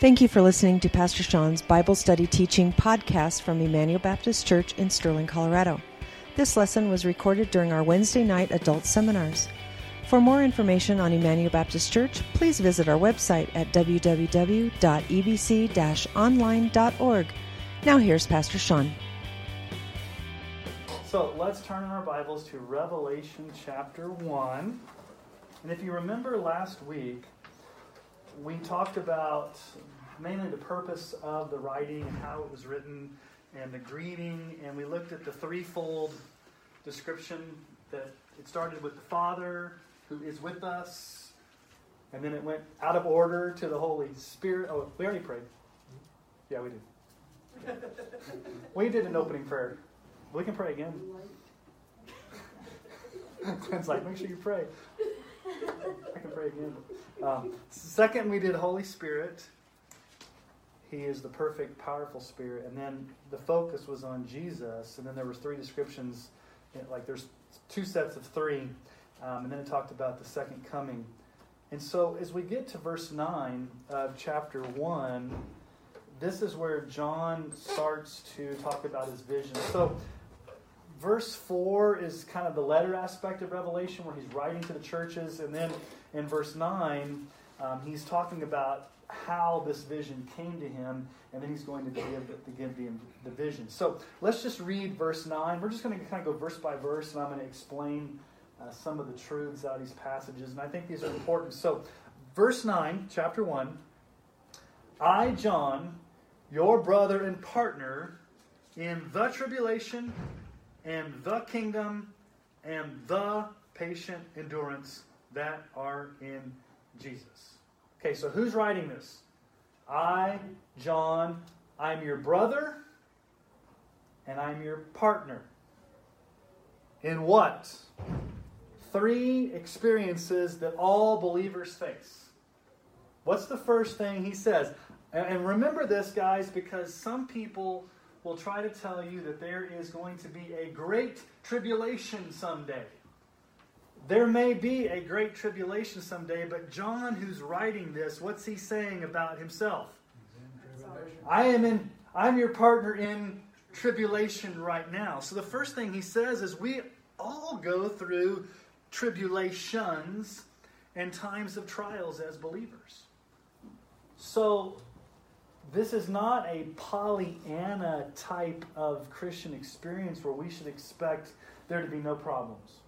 Thank you for listening to Pastor Sean's Bible Study Teaching podcast from Emmanuel Baptist Church in Sterling, Colorado. This lesson was recorded during our Wednesday night adult seminars. For more information on Emmanuel Baptist Church, please visit our website at www.ebc online.org. Now here's Pastor Sean. So let's turn our Bibles to Revelation chapter 1. And if you remember last week, we talked about mainly the purpose of the writing and how it was written and the greeting, and we looked at the threefold description that it started with the Father who is with us, and then it went out of order to the Holy Spirit. Oh, we already prayed. Yeah, we did. we did an opening prayer. We can pray again. Glenn's like, make sure you pray. I can pray again. Um, second, we did Holy Spirit. He is the perfect, powerful Spirit. And then the focus was on Jesus. And then there was three descriptions. Like there's two sets of three. Um, and then it talked about the second coming. And so as we get to verse 9 of chapter 1, this is where John starts to talk about his vision. So verse 4 is kind of the letter aspect of Revelation where he's writing to the churches. And then in verse 9, um, he's talking about how this vision came to him, and then he's going to give, to give the, the vision. So let's just read verse 9. We're just going to kind of go verse by verse, and I'm going to explain uh, some of the truths out of these passages, and I think these are important. So, verse 9, chapter 1 I, John, your brother and partner in the tribulation and the kingdom and the patient endurance that are in Jesus. Okay, so who's writing this? I, John, I'm your brother and I'm your partner. In what? Three experiences that all believers face. What's the first thing he says? And remember this, guys, because some people will try to tell you that there is going to be a great tribulation someday. There may be a great tribulation someday, but John, who's writing this, what's he saying about himself? I am in I'm your partner in tribulation right now. So the first thing he says is we all go through tribulations and times of trials as believers. So this is not a Pollyanna type of Christian experience where we should expect there to be no problems.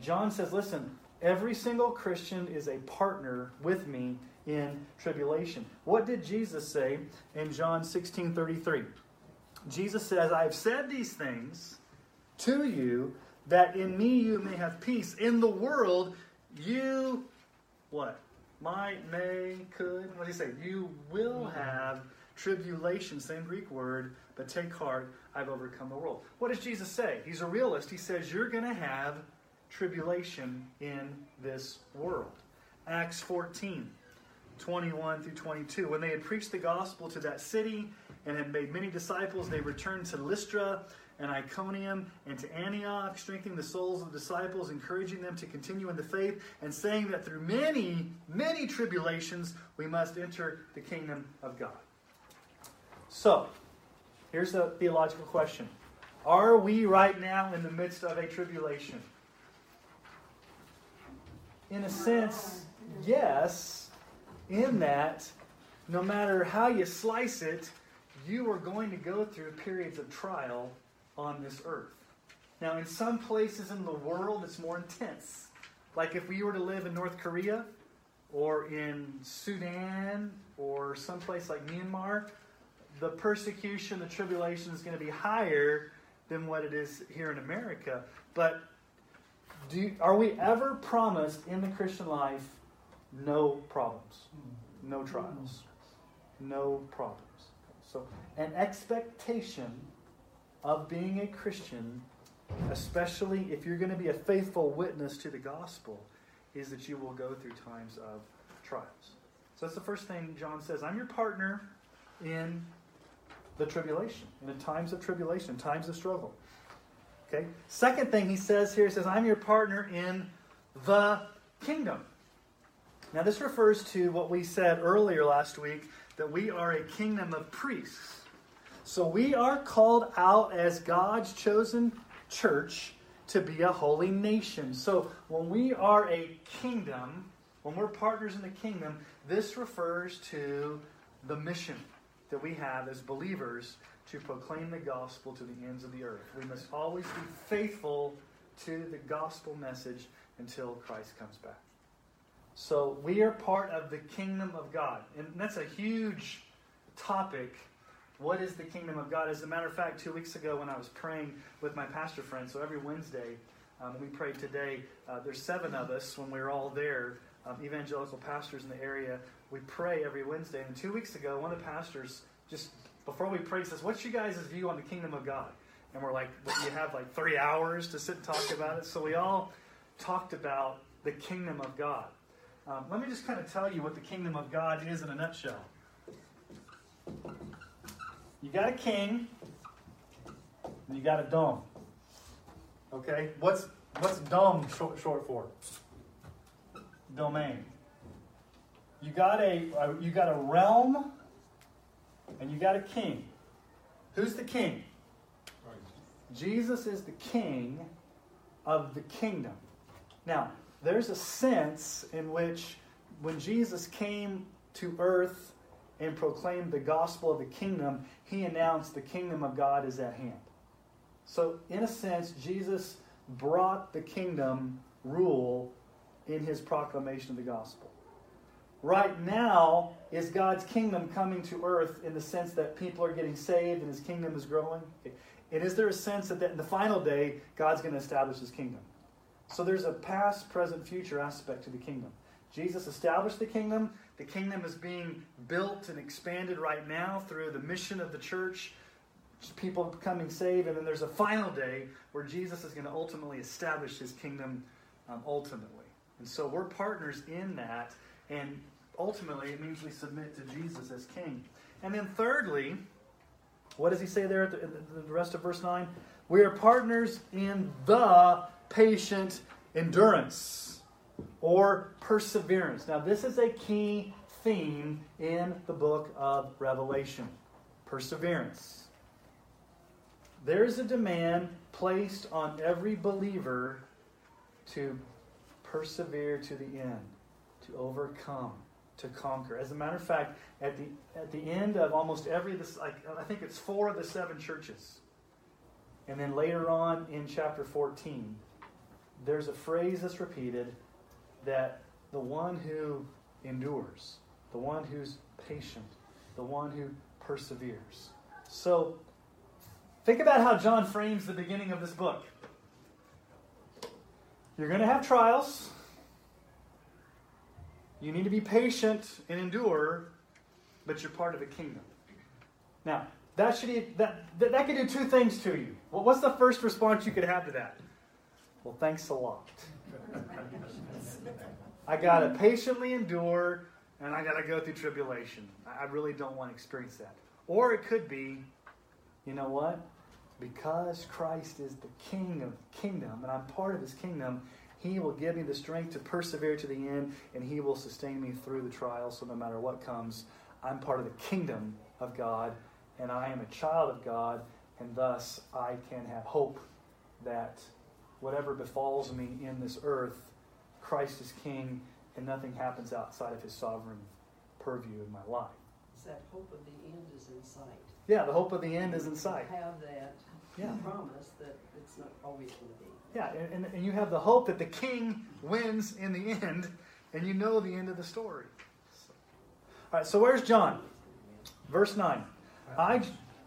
John says, listen, every single Christian is a partner with me in tribulation. What did Jesus say in John 16 33? Jesus says, I have said these things to you that in me you may have peace. In the world, you, what? might, may, could. What does he say? You will mm-hmm. have tribulation, same Greek word, but take heart, I've overcome the world. What does Jesus say? He's a realist. He says, You're going to have tribulation in this world. Acts 14, 21 through 22. When they had preached the gospel to that city and had made many disciples, they returned to Lystra and Iconium and to Antioch, strengthening the souls of the disciples, encouraging them to continue in the faith, and saying that through many, many tribulations we must enter the kingdom of God. So, here's the theological question Are we right now in the midst of a tribulation? In a sense, yes, in that no matter how you slice it, you are going to go through periods of trial on this earth. Now, in some places in the world, it's more intense. Like if we were to live in North Korea or in Sudan or someplace like Myanmar, the persecution, the tribulation is going to be higher than what it is here in America. But do, are we ever promised in the Christian life no problems, no trials, no problems? So, an expectation of being a Christian, especially if you're going to be a faithful witness to the gospel, is that you will go through times of trials. So that's the first thing John says. I'm your partner in the tribulation, in the times of tribulation, times of struggle. Okay? Second thing he says here, he says, I'm your partner in the kingdom. Now, this refers to what we said earlier last week that we are a kingdom of priests. So we are called out as God's chosen church to be a holy nation. So when we are a kingdom, when we're partners in the kingdom, this refers to the mission that we have as believers to proclaim the gospel to the ends of the earth. We must always be faithful to the gospel message until Christ comes back. So we are part of the kingdom of God. And that's a huge topic. What is the kingdom of God? As a matter of fact, two weeks ago when I was praying with my pastor friend, so every Wednesday, um, we prayed today, uh, there's seven of us when we are all there, um, evangelical pastors in the area. We pray every Wednesday. And two weeks ago, one of the pastors, just before we pray, says, What's you guys' view on the kingdom of God? And we're like, You have like three hours to sit and talk about it. So we all talked about the kingdom of God. Um, let me just kind of tell you what the kingdom of God is in a nutshell. You got a king, and you got a dome. Okay, what's what's dome short, short for? Domain. You got a uh, you got a realm, and you got a king. Who's the king? Jesus is the king of the kingdom. Now, there's a sense in which when Jesus came to earth and proclaimed the gospel of the kingdom, he announced the kingdom of God is at hand. So, in a sense, Jesus brought the kingdom rule in his proclamation of the gospel. Right now, is God's kingdom coming to earth in the sense that people are getting saved and his kingdom is growing? And is there a sense that in the final day, God's going to establish his kingdom? So there's a past, present, future aspect to the kingdom. Jesus established the kingdom. The kingdom is being built and expanded right now through the mission of the church, people becoming saved. And then there's a final day where Jesus is going to ultimately establish his kingdom um, ultimately. And so we're partners in that. And ultimately, it means we submit to Jesus as king. And then, thirdly, what does he say there at the, the rest of verse 9? We are partners in the patient endurance or perseverance. Now, this is a key theme in the book of Revelation perseverance. There's a demand placed on every believer to persevere to the end, to overcome, to conquer. As a matter of fact, at the at the end of almost every this like I think it's four of the seven churches. And then later on in chapter 14, there's a phrase that's repeated that the one who endures, the one who's patient, the one who perseveres. So, think about how John frames the beginning of this book. You're going to have trials. You need to be patient and endure, but you're part of a kingdom. Now, that should that, that, that could do two things to you. Well, what's the first response you could have to that? Well, thanks a lot. I got to patiently endure and I got to go through tribulation. I really don't want to experience that. Or it could be, you know what? Because Christ is the king of kingdom and I'm part of his kingdom, he will give me the strength to persevere to the end and he will sustain me through the trial. So no matter what comes, I'm part of the kingdom of God and I am a child of God and thus I can have hope that whatever befalls me in this earth, Christ is king, and nothing happens outside of his sovereign purview in my life. It's that hope of the end is in sight. Yeah, the hope of the end is in sight. I have that yeah. promise that it's not always going to be. Yeah, and, and, you have the hope that the king wins in the end, and you know the end of the story. All right, so where's John? Verse 9. I,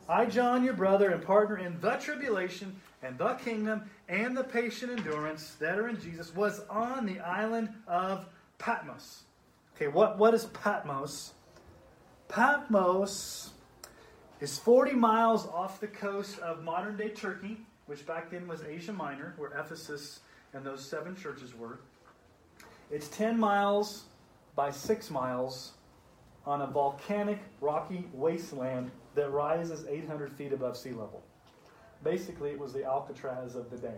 I, John, your brother and partner in the tribulation and the kingdom and the patient endurance that are in Jesus was on the island of Patmos. Okay, what, what is Patmos? Patmos is 40 miles off the coast of modern day Turkey, which back then was Asia Minor, where Ephesus and those seven churches were. It's 10 miles by 6 miles on a volcanic rocky wasteland that rises 800 feet above sea level. Basically, it was the Alcatraz of the day.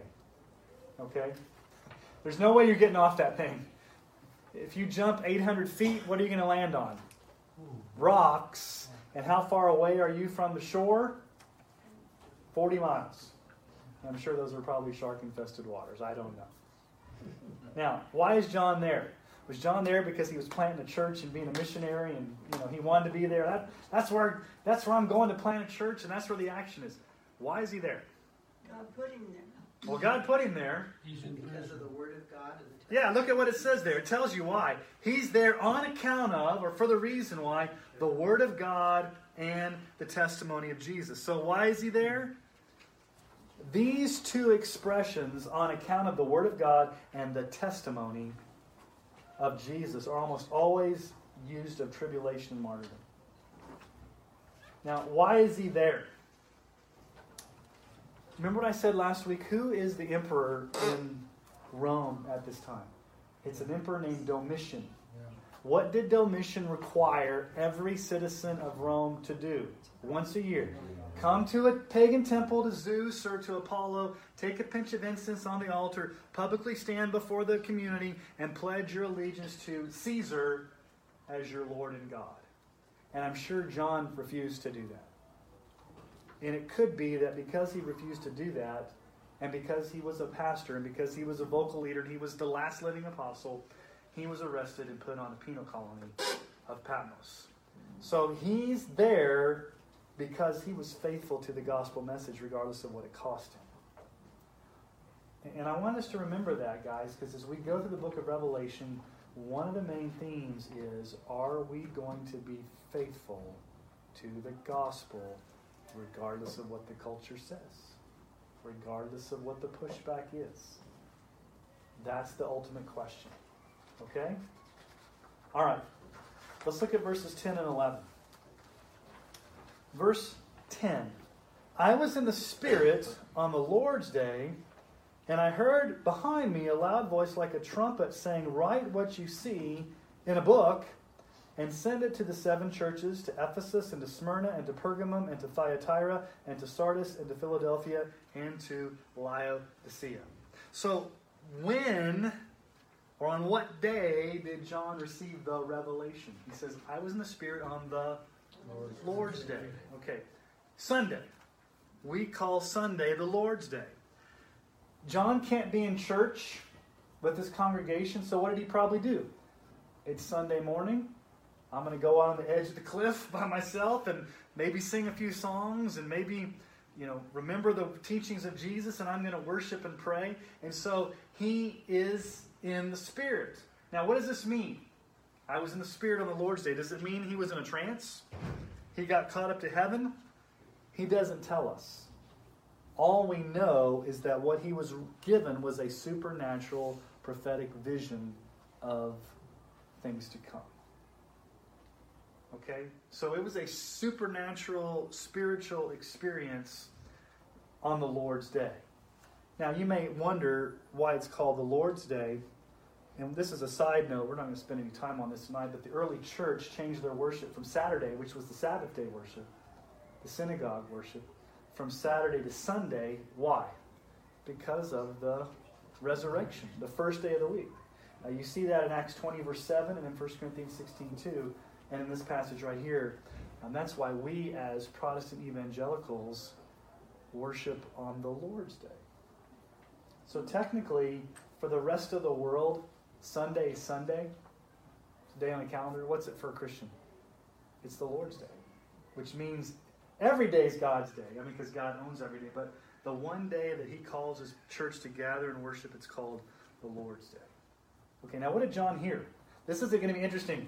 Okay? There's no way you're getting off that thing. If you jump 800 feet, what are you going to land on? rocks. And how far away are you from the shore? 40 miles. I'm sure those are probably shark infested waters. I don't know. Now, why is John there? Was John there because he was planting a church and being a missionary and you know he wanted to be there? That, that's where that's where I'm going to plant a church and that's where the action is. Why is he there? God put him there. Well, God put him there. He's in because of the word of God and the Yeah, look at what it says there. It tells you why. He's there on account of, or for the reason why, the Word of God and the testimony of Jesus. So, why is he there? These two expressions, on account of the Word of God and the testimony of Jesus, are almost always used of tribulation and martyrdom. Now, why is he there? Remember what I said last week? Who is the emperor in Rome at this time? It's an emperor named Domitian. What did Domitian require every citizen of Rome to do once a year? Come to a pagan temple to Zeus or to Apollo, take a pinch of incense on the altar, publicly stand before the community, and pledge your allegiance to Caesar as your Lord and God. And I'm sure John refused to do that. And it could be that because he refused to do that, and because he was a pastor, and because he was a vocal leader, and he was the last living apostle, he was arrested and put on a penal colony of Patmos. So he's there because he was faithful to the gospel message, regardless of what it cost him. And I want us to remember that, guys, because as we go through the book of Revelation, one of the main themes is are we going to be faithful to the gospel regardless of what the culture says, regardless of what the pushback is? That's the ultimate question. Okay? All right. Let's look at verses 10 and 11. Verse 10 I was in the Spirit on the Lord's day, and I heard behind me a loud voice like a trumpet saying, Write what you see in a book and send it to the seven churches to Ephesus and to Smyrna and to Pergamum and to Thyatira and to Sardis and to Philadelphia and to Laodicea. So, when or on what day did John receive the revelation? He says, I was in the Spirit on the Lord's, Day. Okay. Sunday. We call Sunday the Lord's Day. John can't be in church with his congregation, so what did he probably do? It's Sunday morning. I'm going to go out on the edge of the cliff by myself and maybe sing a few songs and maybe, you know, remember the teachings of Jesus and I'm going to worship and pray. And so he is in the Spirit. Now, what does this mean? I was in the Spirit on the Lord's Day. Does it mean he was in a trance? He got caught up to heaven? He doesn't tell us. All we know is that what he was given was a supernatural prophetic vision of things to come. Okay? So it was a supernatural, spiritual experience on the Lord's Day. Now, you may wonder why it's called the Lord's Day. And this is a side note, we're not going to spend any time on this tonight, but the early church changed their worship from Saturday, which was the Sabbath day worship, the synagogue worship, from Saturday to Sunday. Why? Because of the resurrection, the first day of the week. Uh, you see that in Acts 20, verse 7, and in 1 Corinthians 16, 2, and in this passage right here. And that's why we, as Protestant evangelicals, worship on the Lord's Day. So technically, for the rest of the world, Sunday is Sunday. It's a day on the calendar. What's it for a Christian? It's the Lord's Day, which means every day is God's day. I mean, because God owns every day. But the one day that He calls His church to gather and worship, it's called the Lord's Day. Okay, now what did John hear? This is going to be interesting.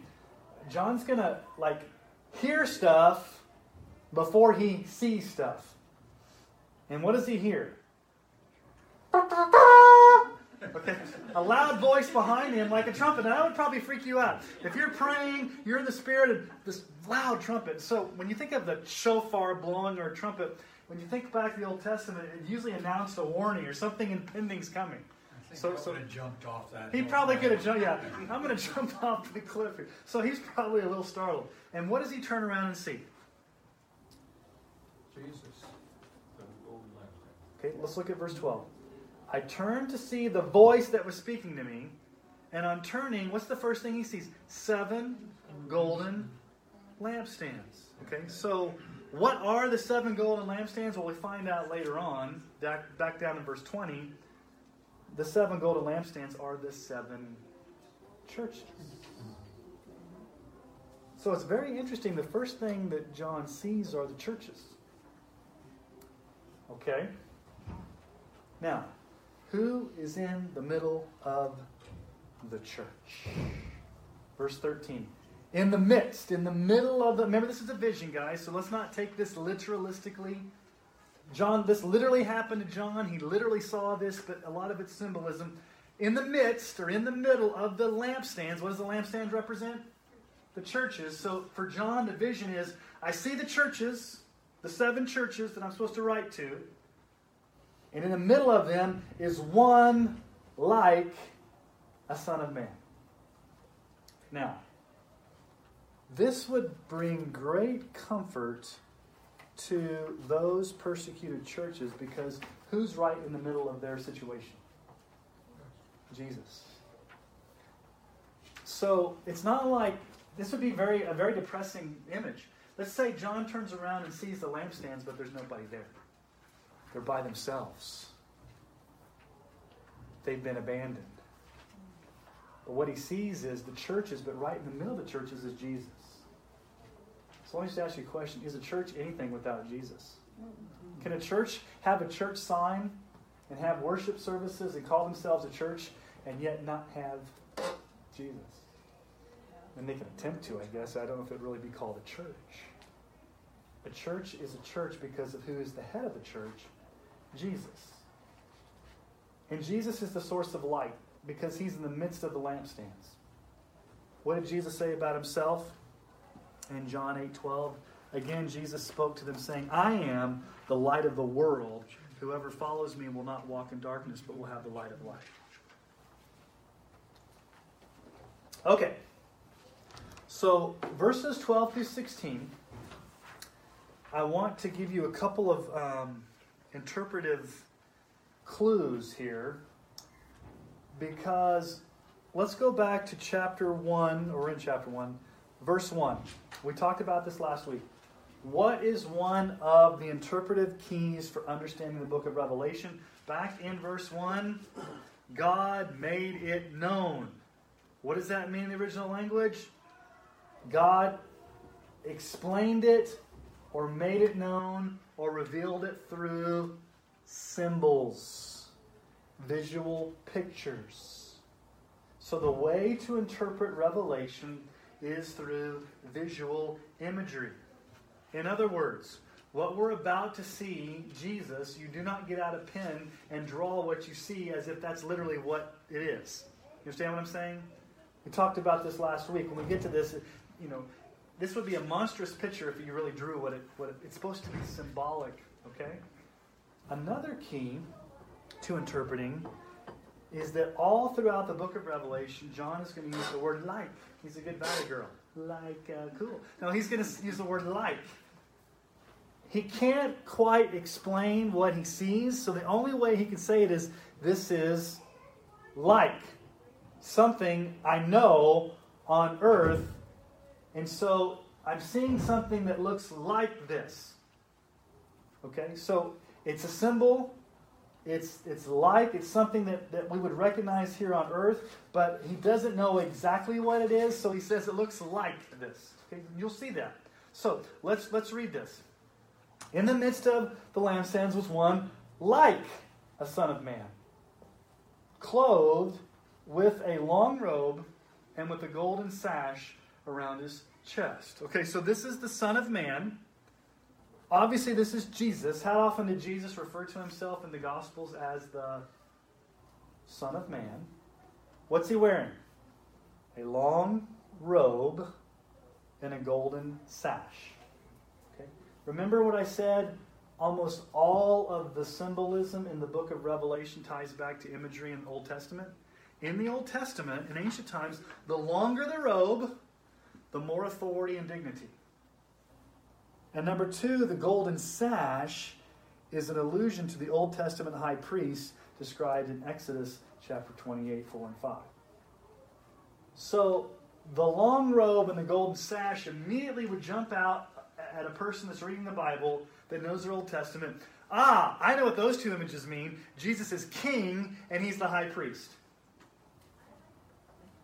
John's going to, like, hear stuff before he sees stuff. And what does he hear? Okay, a loud voice behind him like a trumpet. Now, that would probably freak you out. If you're praying, you're in the spirit of this loud trumpet. So when you think of the shofar blowing or a trumpet, when you think back to the Old Testament, it usually announced a warning or something impending's coming. So, so have jumped off that. He probably could have jumped. Yeah, I'm going to jump off the cliff here. So he's probably a little startled. And what does he turn around and see? Jesus. Okay, let's look at verse 12. I turned to see the voice that was speaking to me, and on turning, what's the first thing he sees? Seven golden lampstands. Okay, so what are the seven golden lampstands? Well, we find out later on, back, back down in verse 20. The seven golden lampstands are the seven churches. So it's very interesting. The first thing that John sees are the churches. Okay? Now, who is in the middle of the church? Verse 13. In the midst, in the middle of the. Remember, this is a vision, guys, so let's not take this literalistically. John, this literally happened to John. He literally saw this, but a lot of it's symbolism. In the midst, or in the middle of the lampstands, what does the lampstands represent? The churches. So for John, the vision is I see the churches, the seven churches that I'm supposed to write to, and in the middle of them is one like a Son of Man. Now, this would bring great comfort to those persecuted churches because who's right in the middle of their situation? Jesus. So it's not like this would be very a very depressing image. Let's say John turns around and sees the lampstands, but there's nobody there. They're by themselves. They've been abandoned. But what he sees is the churches, but right in the middle of the churches is Jesus. So let me just ask you a question Is a church anything without Jesus? Can a church have a church sign and have worship services and call themselves a church and yet not have Jesus? And they can attempt to, I guess. I don't know if it would really be called a church. A church is a church because of who is the head of the church, Jesus. And Jesus is the source of light because he's in the midst of the lampstands. What did Jesus say about himself in John 8 12? Again, Jesus spoke to them, saying, I am the light of the world. Whoever follows me will not walk in darkness, but will have the light of life. Okay. So, verses 12 through 16, I want to give you a couple of um, interpretive clues here because let's go back to chapter 1, or in chapter 1, verse 1. We talked about this last week. What is one of the interpretive keys for understanding the book of Revelation? Back in verse 1, God made it known. What does that mean in the original language? God explained it, or made it known, or revealed it through symbols, visual pictures. So the way to interpret Revelation is through visual imagery. In other words, what we're about to see, Jesus, you do not get out a pen and draw what you see as if that's literally what it is. You understand what I'm saying? We talked about this last week. When we get to this, you know, this would be a monstrous picture if you really drew what it what it, it's supposed to be symbolic, okay? Another key to interpreting is that all throughout the book of Revelation, John is going to use the word like. He's a good valley girl. Like, uh, cool. No, he's going to use the word like. He can't quite explain what he sees, so the only way he can say it is this is like something I know on earth. And so I'm seeing something that looks like this. Okay, so it's a symbol. It's, it's like, it's something that, that we would recognize here on earth, but he doesn't know exactly what it is, so he says it looks like this. Okay, you'll see that. So let's, let's read this. In the midst of the lampstands was one like a son of man, clothed with a long robe and with a golden sash around his chest. Okay, so this is the Son of Man. Obviously, this is Jesus. How often did Jesus refer to himself in the Gospels as the Son of Man? What's he wearing? A long robe and a golden sash. Okay? Remember what I said? Almost all of the symbolism in the book of Revelation ties back to imagery in the Old Testament. In the Old Testament, in ancient times, the longer the robe, the more authority and dignity. And number two, the golden sash is an allusion to the Old Testament high priest described in Exodus chapter 28, 4 and 5. So the long robe and the golden sash immediately would jump out at a person that's reading the Bible that knows their Old Testament. Ah, I know what those two images mean. Jesus is king and he's the high priest.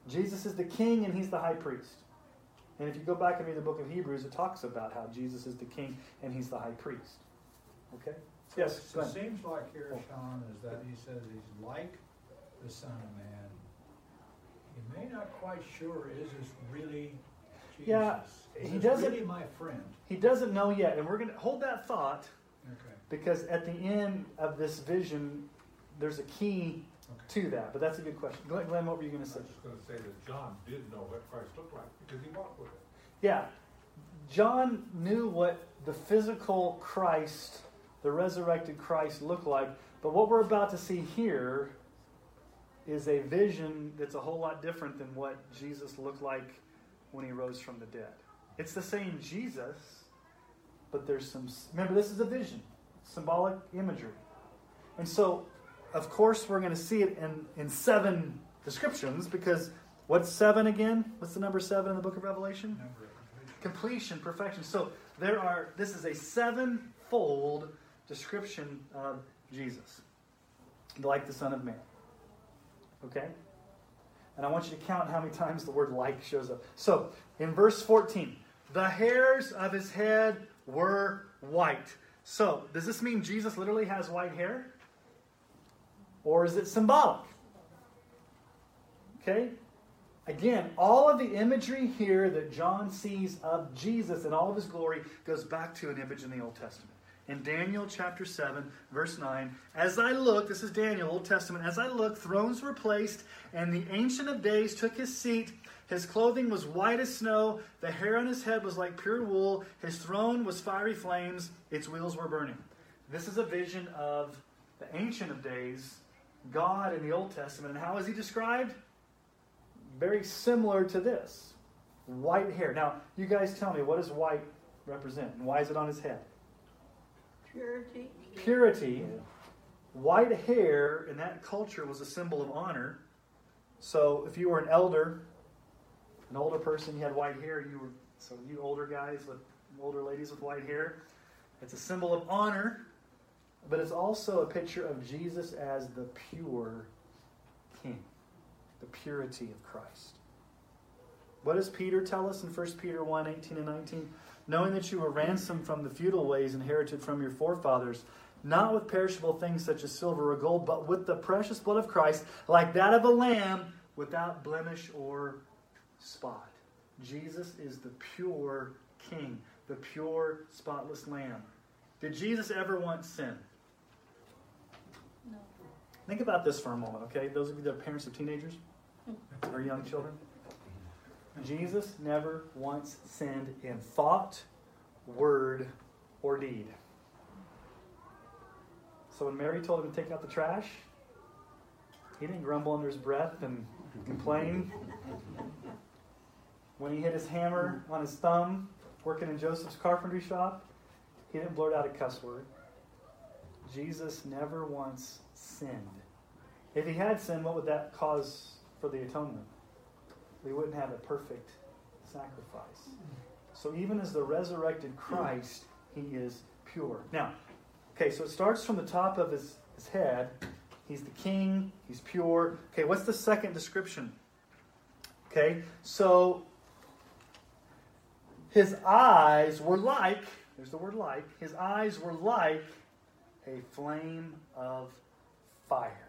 Jesus is the king and he's the high priest. And if you go back and read the book of Hebrews, it talks about how Jesus is the king and he's the high priest. Okay? Yes, so it seems like here, oh. Sean, is that he says he's like the Son of Man. He may not quite sure is this really Jesus? Yeah, is he doesn't. Really, my friend. He doesn't know yet, and we're going to hold that thought. Okay. Because at the end of this vision, there's a key okay. to that. But that's a good question. Glenn, Glenn what were you going to say? I was just going to say that John did know what Christ looked like because he walked with it. Yeah. John knew what the physical Christ, the resurrected Christ, looked like. But what we're about to see here is a vision that's a whole lot different than what Jesus looked like when he rose from the dead. It's the same Jesus, but there's some. Remember, this is a vision, symbolic imagery. And so, of course, we're going to see it in, in seven descriptions because what's seven again? What's the number seven in the book of Revelation? Completion, perfection. So there are. This is a sevenfold description of Jesus, like the Son of Man. Okay? And I want you to count how many times the word like shows up. So, in verse 14, the hairs of his head were white. So, does this mean Jesus literally has white hair? Or is it symbolic? Okay? Again, all of the imagery here that John sees of Jesus in all of his glory goes back to an image in the Old Testament in Daniel chapter 7, verse 9. As I looked, this is Daniel, Old Testament, as I looked, thrones were placed, and the Ancient of Days took his seat. His clothing was white as snow, the hair on his head was like pure wool, his throne was fiery flames, its wheels were burning. This is a vision of the Ancient of Days, God in the Old Testament. And how is he described? Very similar to this white hair. Now, you guys tell me, what does white represent? And why is it on his head? Purity. Purity. White hair in that culture was a symbol of honor. So if you were an elder, an older person, you had white hair, you were so you older guys with older ladies with white hair, it's a symbol of honor, but it's also a picture of Jesus as the pure king, the purity of Christ. What does Peter tell us in 1 Peter 1 18 and 19? knowing that you were ransomed from the futile ways inherited from your forefathers, not with perishable things such as silver or gold, but with the precious blood of Christ, like that of a lamb without blemish or spot. Jesus is the pure king, the pure, spotless lamb. Did Jesus ever want sin? Think about this for a moment, okay? Those of you that are parents of teenagers or young children. Jesus never once sinned in thought, word, or deed. So when Mary told him to take out the trash, he didn't grumble under his breath and complain. When he hit his hammer on his thumb, working in Joseph's carpentry shop, he didn't blurt out a cuss word. Jesus never once sinned. If he had sinned, what would that cause for the atonement? we wouldn't have a perfect sacrifice. So even as the resurrected Christ, he is pure. Now, okay, so it starts from the top of his, his head. He's the king, he's pure. Okay, what's the second description? Okay, so his eyes were like, there's the word like, his eyes were like a flame of fire.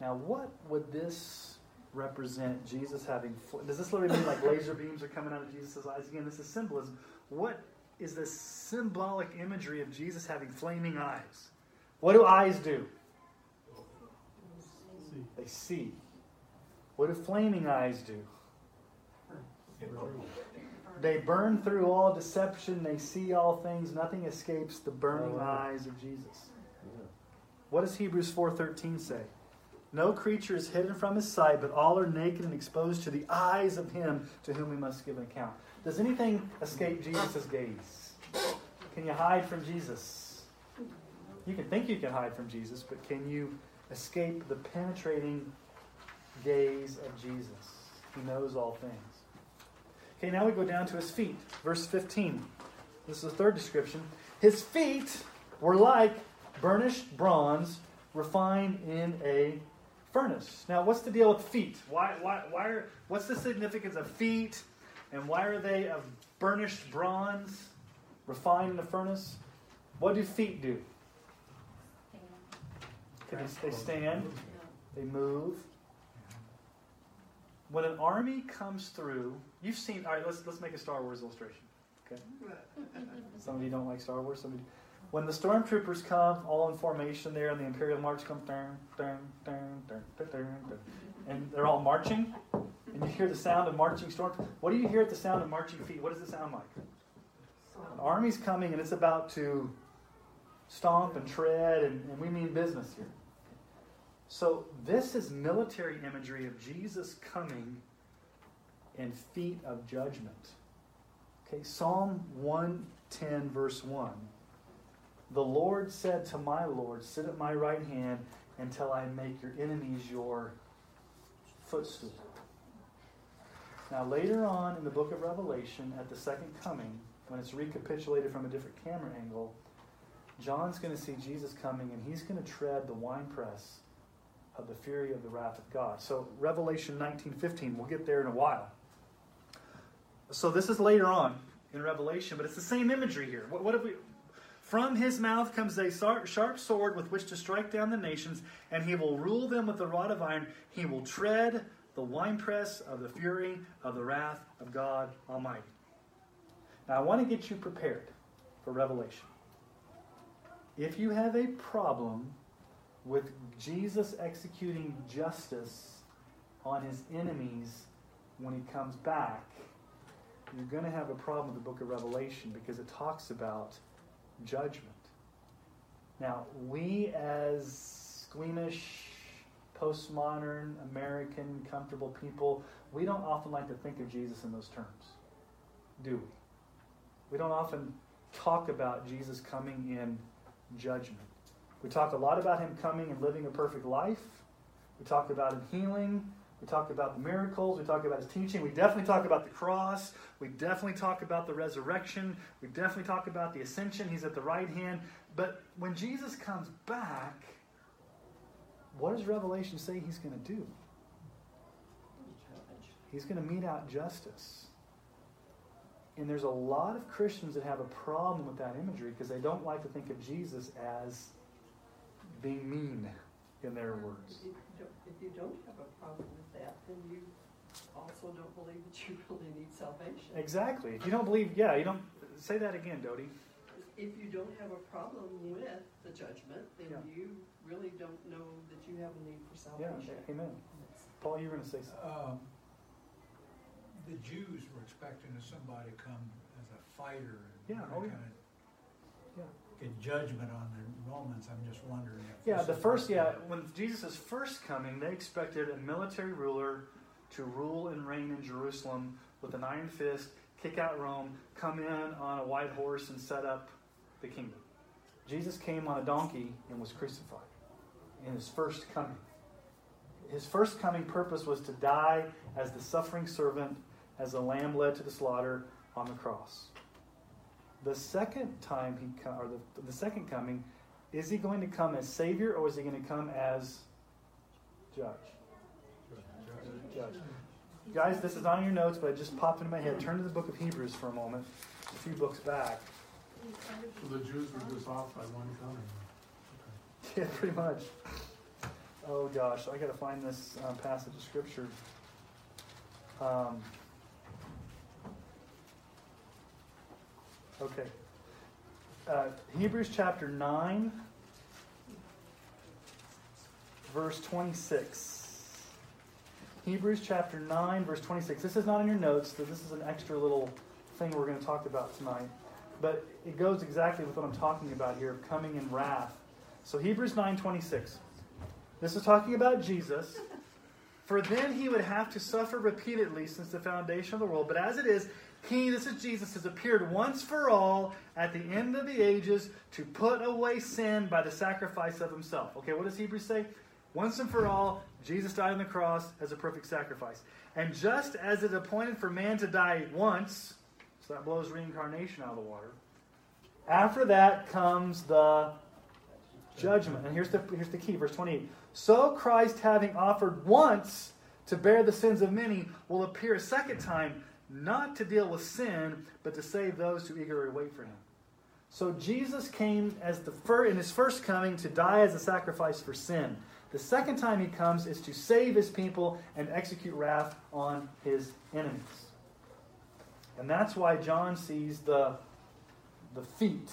Now, what would this represent Jesus having. Does this literally mean like laser beams are coming out of Jesus' eyes? Again, this is symbolism. What is the symbolic imagery of Jesus having flaming eyes? What do eyes do? See. They see. What do flaming eyes do? They burn through all deception. They see all things. Nothing escapes the burning oh, eyes of Jesus. What does Hebrews 4:13 say? No creature is hidden from his sight, but all are naked and exposed to the eyes of him to whom we must give an account. Does anything escape Jesus' gaze? Can you hide from Jesus? You can think you can hide from Jesus, but can you escape the penetrating gaze of Jesus? He knows all things. Okay, now we go down to his feet. Verse 15. This is the third description. His feet were like burnished bronze refined in a furnace. Now, what's the deal with feet? Why, why, why are, what's the significance of feet? And why are they of burnished bronze refined in a furnace? What do feet do? They, they stand, they move. When an army comes through, you've seen. All right, let's let's make a Star Wars illustration. Okay. Some of you don't like Star Wars. Some of you, when the stormtroopers come, all in formation there, and the Imperial March comes, dun, dun, dun, dun, dun, dun, dun, and they're all marching, and you hear the sound of marching storms. What do you hear at the sound of marching feet? What does it sound like? An army's coming, and it's about to stomp and tread, and, and we mean business here. So, this is military imagery of Jesus coming in feet of judgment. Okay, Psalm 110, verse 1. The Lord said to my Lord, Sit at my right hand until I make your enemies your footstool. Now, later on in the book of Revelation, at the second coming, when it's recapitulated from a different camera angle, John's going to see Jesus coming and he's going to tread the winepress of the fury of the wrath of God. So Revelation 19:15, we'll get there in a while. So this is later on in Revelation, but it's the same imagery here. What, what have we from his mouth comes a sharp sword with which to strike down the nations, and he will rule them with a rod of iron. He will tread the winepress of the fury of the wrath of God Almighty. Now, I want to get you prepared for Revelation. If you have a problem with Jesus executing justice on his enemies when he comes back, you're going to have a problem with the book of Revelation because it talks about judgment. Now, we as squeamish, postmodern, American, comfortable people, we don't often like to think of Jesus in those terms, do we? We don't often talk about Jesus coming in judgment. We talk a lot about him coming and living a perfect life. We talk about him healing. We talk about the miracles. We talk about his teaching. We definitely talk about the cross. We definitely talk about the resurrection. We definitely talk about the ascension. He's at the right hand. But when Jesus comes back, what does Revelation say he's going to do? He's going to mete out justice. And there's a lot of Christians that have a problem with that imagery because they don't like to think of Jesus as being mean in their words. If you, don't, if you don't have a problem with that, then you also don't believe that you really need salvation. Exactly. If you don't believe, yeah, you don't. Say that again, Dodie. If you don't have a problem with the judgment, then Yeah. you really don't know that you have a need for salvation. Yeah, salvation. amen. Paul, you were going to say something. Um, the Jews were expecting somebody to come as a fighter and Yeah, oh, yeah. kind of Yeah. Get judgment on the Romans. I'm just wondering if Yeah, the first, yeah, when Jesus first coming, they expected a military ruler to rule and reign in Jerusalem with an iron fist, kick out Rome, come in on a white horse, and set up the kingdom. Jesus came on a donkey and was crucified in his first coming. His first coming purpose was to die as the suffering servant, as the lamb led to the slaughter on the cross. The second time he come, or the, the second coming, is he going to come as Savior or is he going to come as Judge? Judge. Guys, this is on your notes, but it just popped into my head. Turn to the book of Hebrews for a moment, a few books back. So the Jews were just off by one coming. Yeah, pretty much. Oh gosh, I got to find this um, passage of scripture. Um, okay. Uh, Hebrews chapter 9, verse 26. Hebrews chapter 9, verse 26. This is not in your notes, so this is an extra little thing we're going to talk about tonight. But it goes exactly with what I'm talking about here coming in wrath. So Hebrews 9:26. This is talking about Jesus. For then he would have to suffer repeatedly since the foundation of the world. But as it is, he, this is Jesus, has appeared once for all at the end of the ages to put away sin by the sacrifice of himself. Okay, what does Hebrews say? Once and for all, Jesus died on the cross as a perfect sacrifice. And just as it's appointed for man to die once, so that blows reincarnation out of the water, after that comes the judgment. And here's the, here's the key, verse 28. So Christ, having offered once to bear the sins of many, will appear a second time, not to deal with sin, but to save those who eagerly wait for him. So Jesus came as the fir- in his first coming to die as a sacrifice for sin. The second time he comes is to save his people and execute wrath on his enemies. And that's why John sees the, the feet.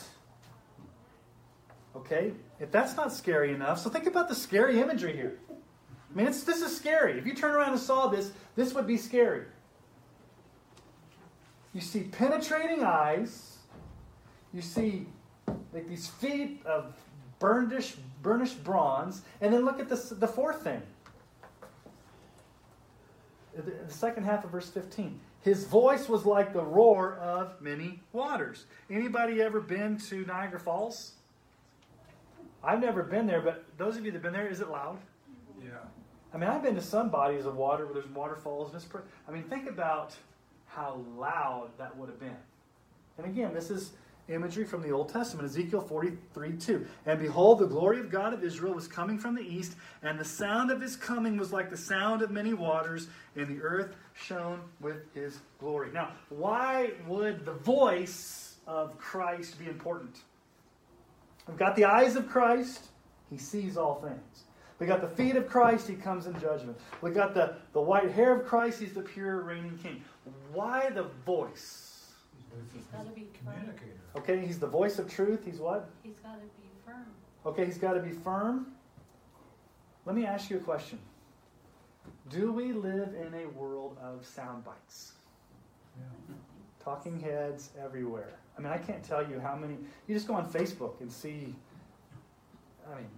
Okay? If that's not scary enough, so think about the scary imagery here. I mean, this is scary. If you turn around and saw this, this would be scary. You see penetrating eyes. You see like these feet of burnished, burnished bronze. And then look at this, the fourth thing. The, the second half of verse 15. His voice was like the roar of many waters. Anybody ever been to Niagara Falls? I've never been there, but those of you that have been there, is it loud? Yeah. I mean, I've been to some bodies of water where there's waterfalls. And it's pre- I mean, think about how loud that would have been. And again, this is imagery from the Old Testament, Ezekiel 43 2. And behold, the glory of God of Israel was coming from the east, and the sound of his coming was like the sound of many waters, and the earth shone with his glory. Now, why would the voice of Christ be important? We've got the eyes of Christ, he sees all things. We got the feet of Christ, he comes in judgment. We got the, the white hair of Christ, he's the pure reigning king. Why the voice? He's gotta be firm. Communicator. Okay, he's the voice of truth. He's what? He's gotta be firm. Okay, he's got to be firm. Let me ask you a question. Do we live in a world of sound bites? Yeah. Talking heads everywhere. I mean, I can't tell you how many. You just go on Facebook and see, I mean,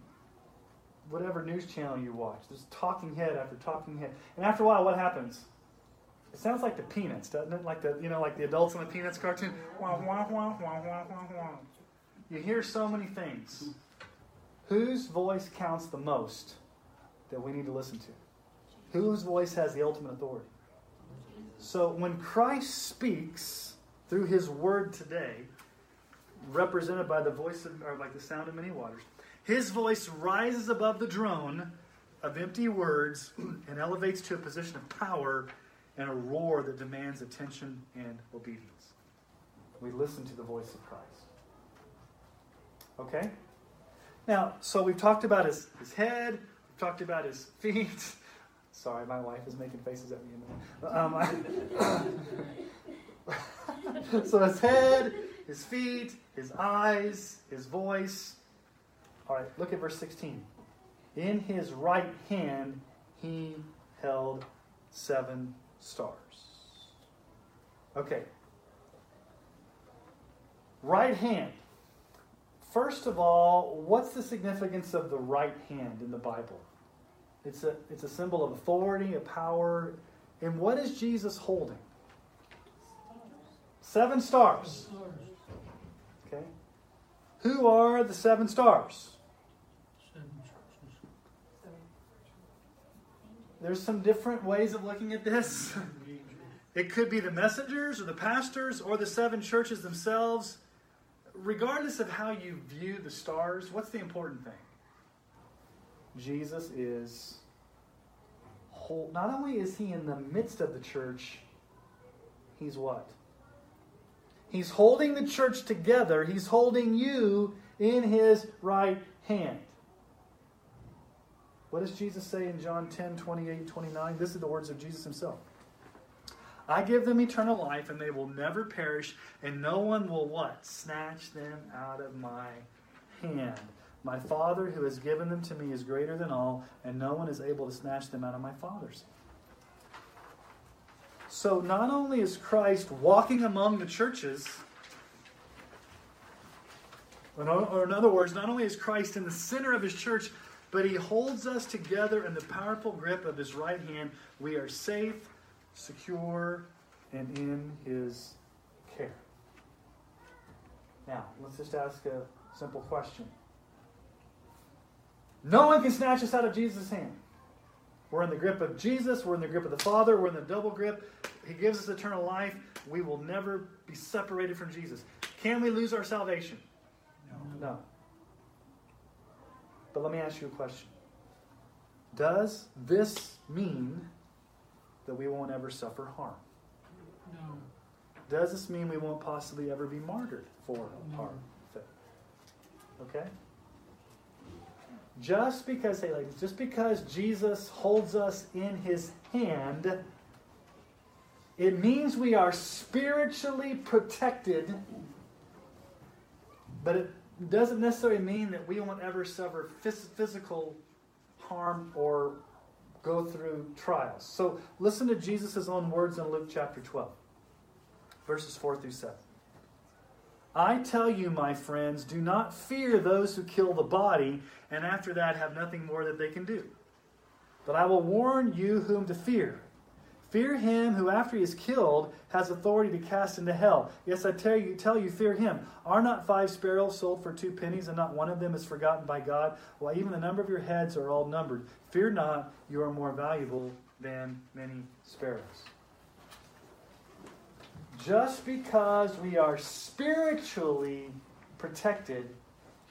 whatever news channel you watch, there's talking head after talking head. And after a while, what happens? It sounds like the Peanuts, doesn't it? Like the you know, like the adults in the Peanuts cartoon. Wah, wah, wah, wah, wah, wah, wah. You hear so many things. Whose voice counts the most that we need to listen to? Whose voice has the ultimate authority? So when Christ speaks through his word today, represented by the voice of, or like the sound of many waters, his voice rises above the drone of empty words and elevates to a position of power and a roar that demands attention and obedience. We listen to the voice of Christ. Okay? Now, so we've talked about his, his head, we've talked about his feet. Sorry, my wife is making faces at me. Um, I- so his head, his feet, his eyes, his voice. All right, look at verse 16. In his right hand he held seven stars. Okay. Right hand. First of all, what's the significance of the right hand in the Bible? It's a, it's a symbol of authority, of power. And what is Jesus holding? Seven stars. Okay. Who are the seven stars? There's some different ways of looking at this. It could be the messengers or the pastors or the seven churches themselves. Regardless of how you view the stars, what's the important thing? Jesus is whole. Not only is he in the midst of the church, he's what? He's holding the church together. He's holding you in his right hand. What does Jesus say in John 10, 28, 29? This is the words of Jesus himself. I give them eternal life, and they will never perish, and no one will what? Snatch them out of my hand. My Father who has given them to me is greater than all, and no one is able to snatch them out of my Father's. So not only is Christ walking among the churches, or in other words, not only is Christ in the center of his church, but he holds us together in the powerful grip of his right hand. We are safe, secure, and in his care. Now, let's just ask a simple question. No one can snatch us out of Jesus' hand. We're in the grip of Jesus. We're in the grip of the Father. We're in the double grip. He gives us eternal life. We will never be separated from Jesus. Can we lose our salvation? No. No. But let me ask you a question. Does this mean that we won't ever suffer harm? No. Does this mean we won't possibly ever be martyred for our faith? Okay? Just because, hey ladies, just because Jesus holds us in his hand, it means we are spiritually protected, but it doesn't necessarily mean that we won't ever suffer phys- physical harm or go through trials. So listen to Jesus' own words in Luke chapter 12, verses 4 through 7. I tell you, my friends, do not fear those who kill the body, and after that have nothing more that they can do. But I will warn you whom to fear. Fear him who, after he is killed, has authority to cast into hell. Yes, I tell you, tell you, fear him. Are not five sparrows sold for two pennies, and not one of them is forgotten by God? Why, even the number of your heads are all numbered. Fear not, you are more valuable than many sparrows. Just because we are spiritually protected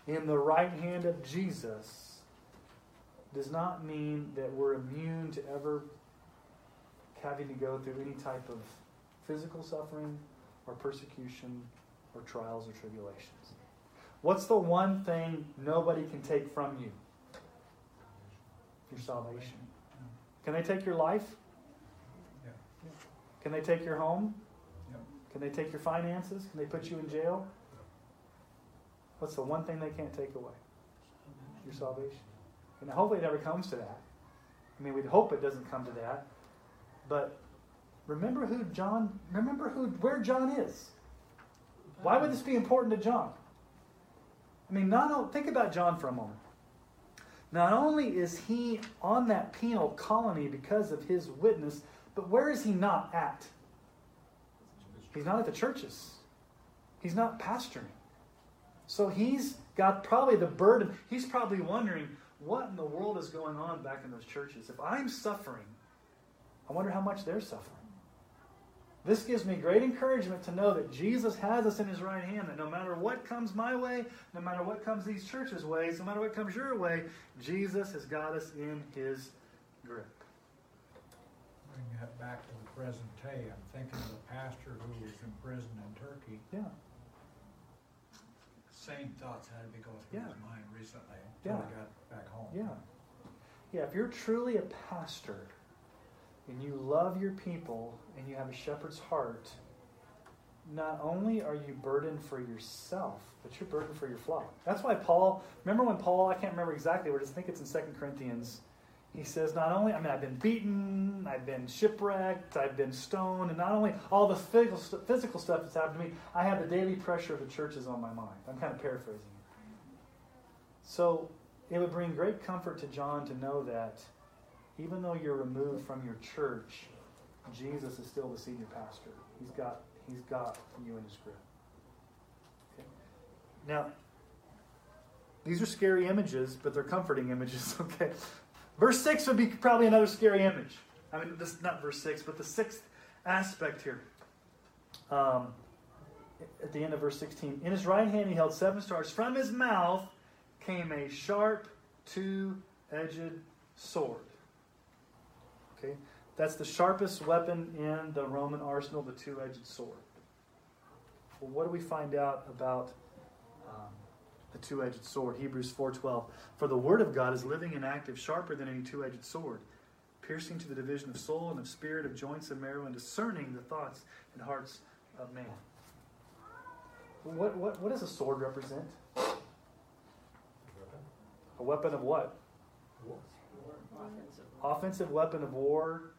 in the right hand of Jesus does not mean that we're immune to ever having to go through any type of physical suffering or persecution or trials or tribulations. What's the one thing nobody can take from you? Your salvation. Can they take your life? Yeah. Can they take your home? Yep. Can they take your finances? Can they put you in jail? What's the one thing they can't take away? Your salvation. And hopefully it never comes to that. I mean, we'd hope it doesn't come to that. But remember who John, remember who, where John is. Why would this be important to John? I mean, not think about John for a moment. Not only is he on that penal colony because of his witness, but where is he not at? He's not at the churches. He's not pastoring. So he's got probably the burden. He's probably wondering, what in the world is going on back in those churches? If I'm suffering, I wonder how much they're suffering. This gives me great encouragement to know that Jesus has us in his right hand, that no matter what comes my way, no matter what comes these churches' ways, no matter what comes your way, Jesus has got us in his grip. Bring that back to the present day. I'm thinking of the pastor who was in prison in Turkey. Yeah. Same thoughts had to be going through Yeah. his mind recently until he got back home. Yeah. Yeah, if you're truly a pastor and you love your people and you have a shepherd's heart, not only are you burdened for yourself, but you're burdened for your flock. That's why Paul, remember when Paul, I can't remember exactly where, I think it's in Second Corinthians, he says, not only, I mean, I've been beaten, I've been shipwrecked, I've been stoned, and not only all the physical, physical stuff that's happened to me, I have the daily pressure of the churches on my mind. I'm kind of paraphrasing. So it would bring great comfort to John to know that even though you're removed from your church, Jesus is still the senior pastor. He's got he's got you in his grip. Okay. Now, these are scary images, but they're comforting images. Okay. Verse six would be probably another scary image. I mean, this not verse six, but the sixth aspect here. Um, at the end of verse 16, in his right hand he held seven stars. From his mouth came a sharp, two edged sword. Okay? That's the sharpest weapon in the Roman arsenal, the two edged sword. Well, what do we find out about um, the two edged sword? Hebrews 4.12. For the word of God is living and active, sharper than any two edged sword, piercing to the division of soul and of spirit, of joints and marrow, and discerning the thoughts and hearts of man. What, what, what does a sword represent? A weapon of what? Offensive weapon of war.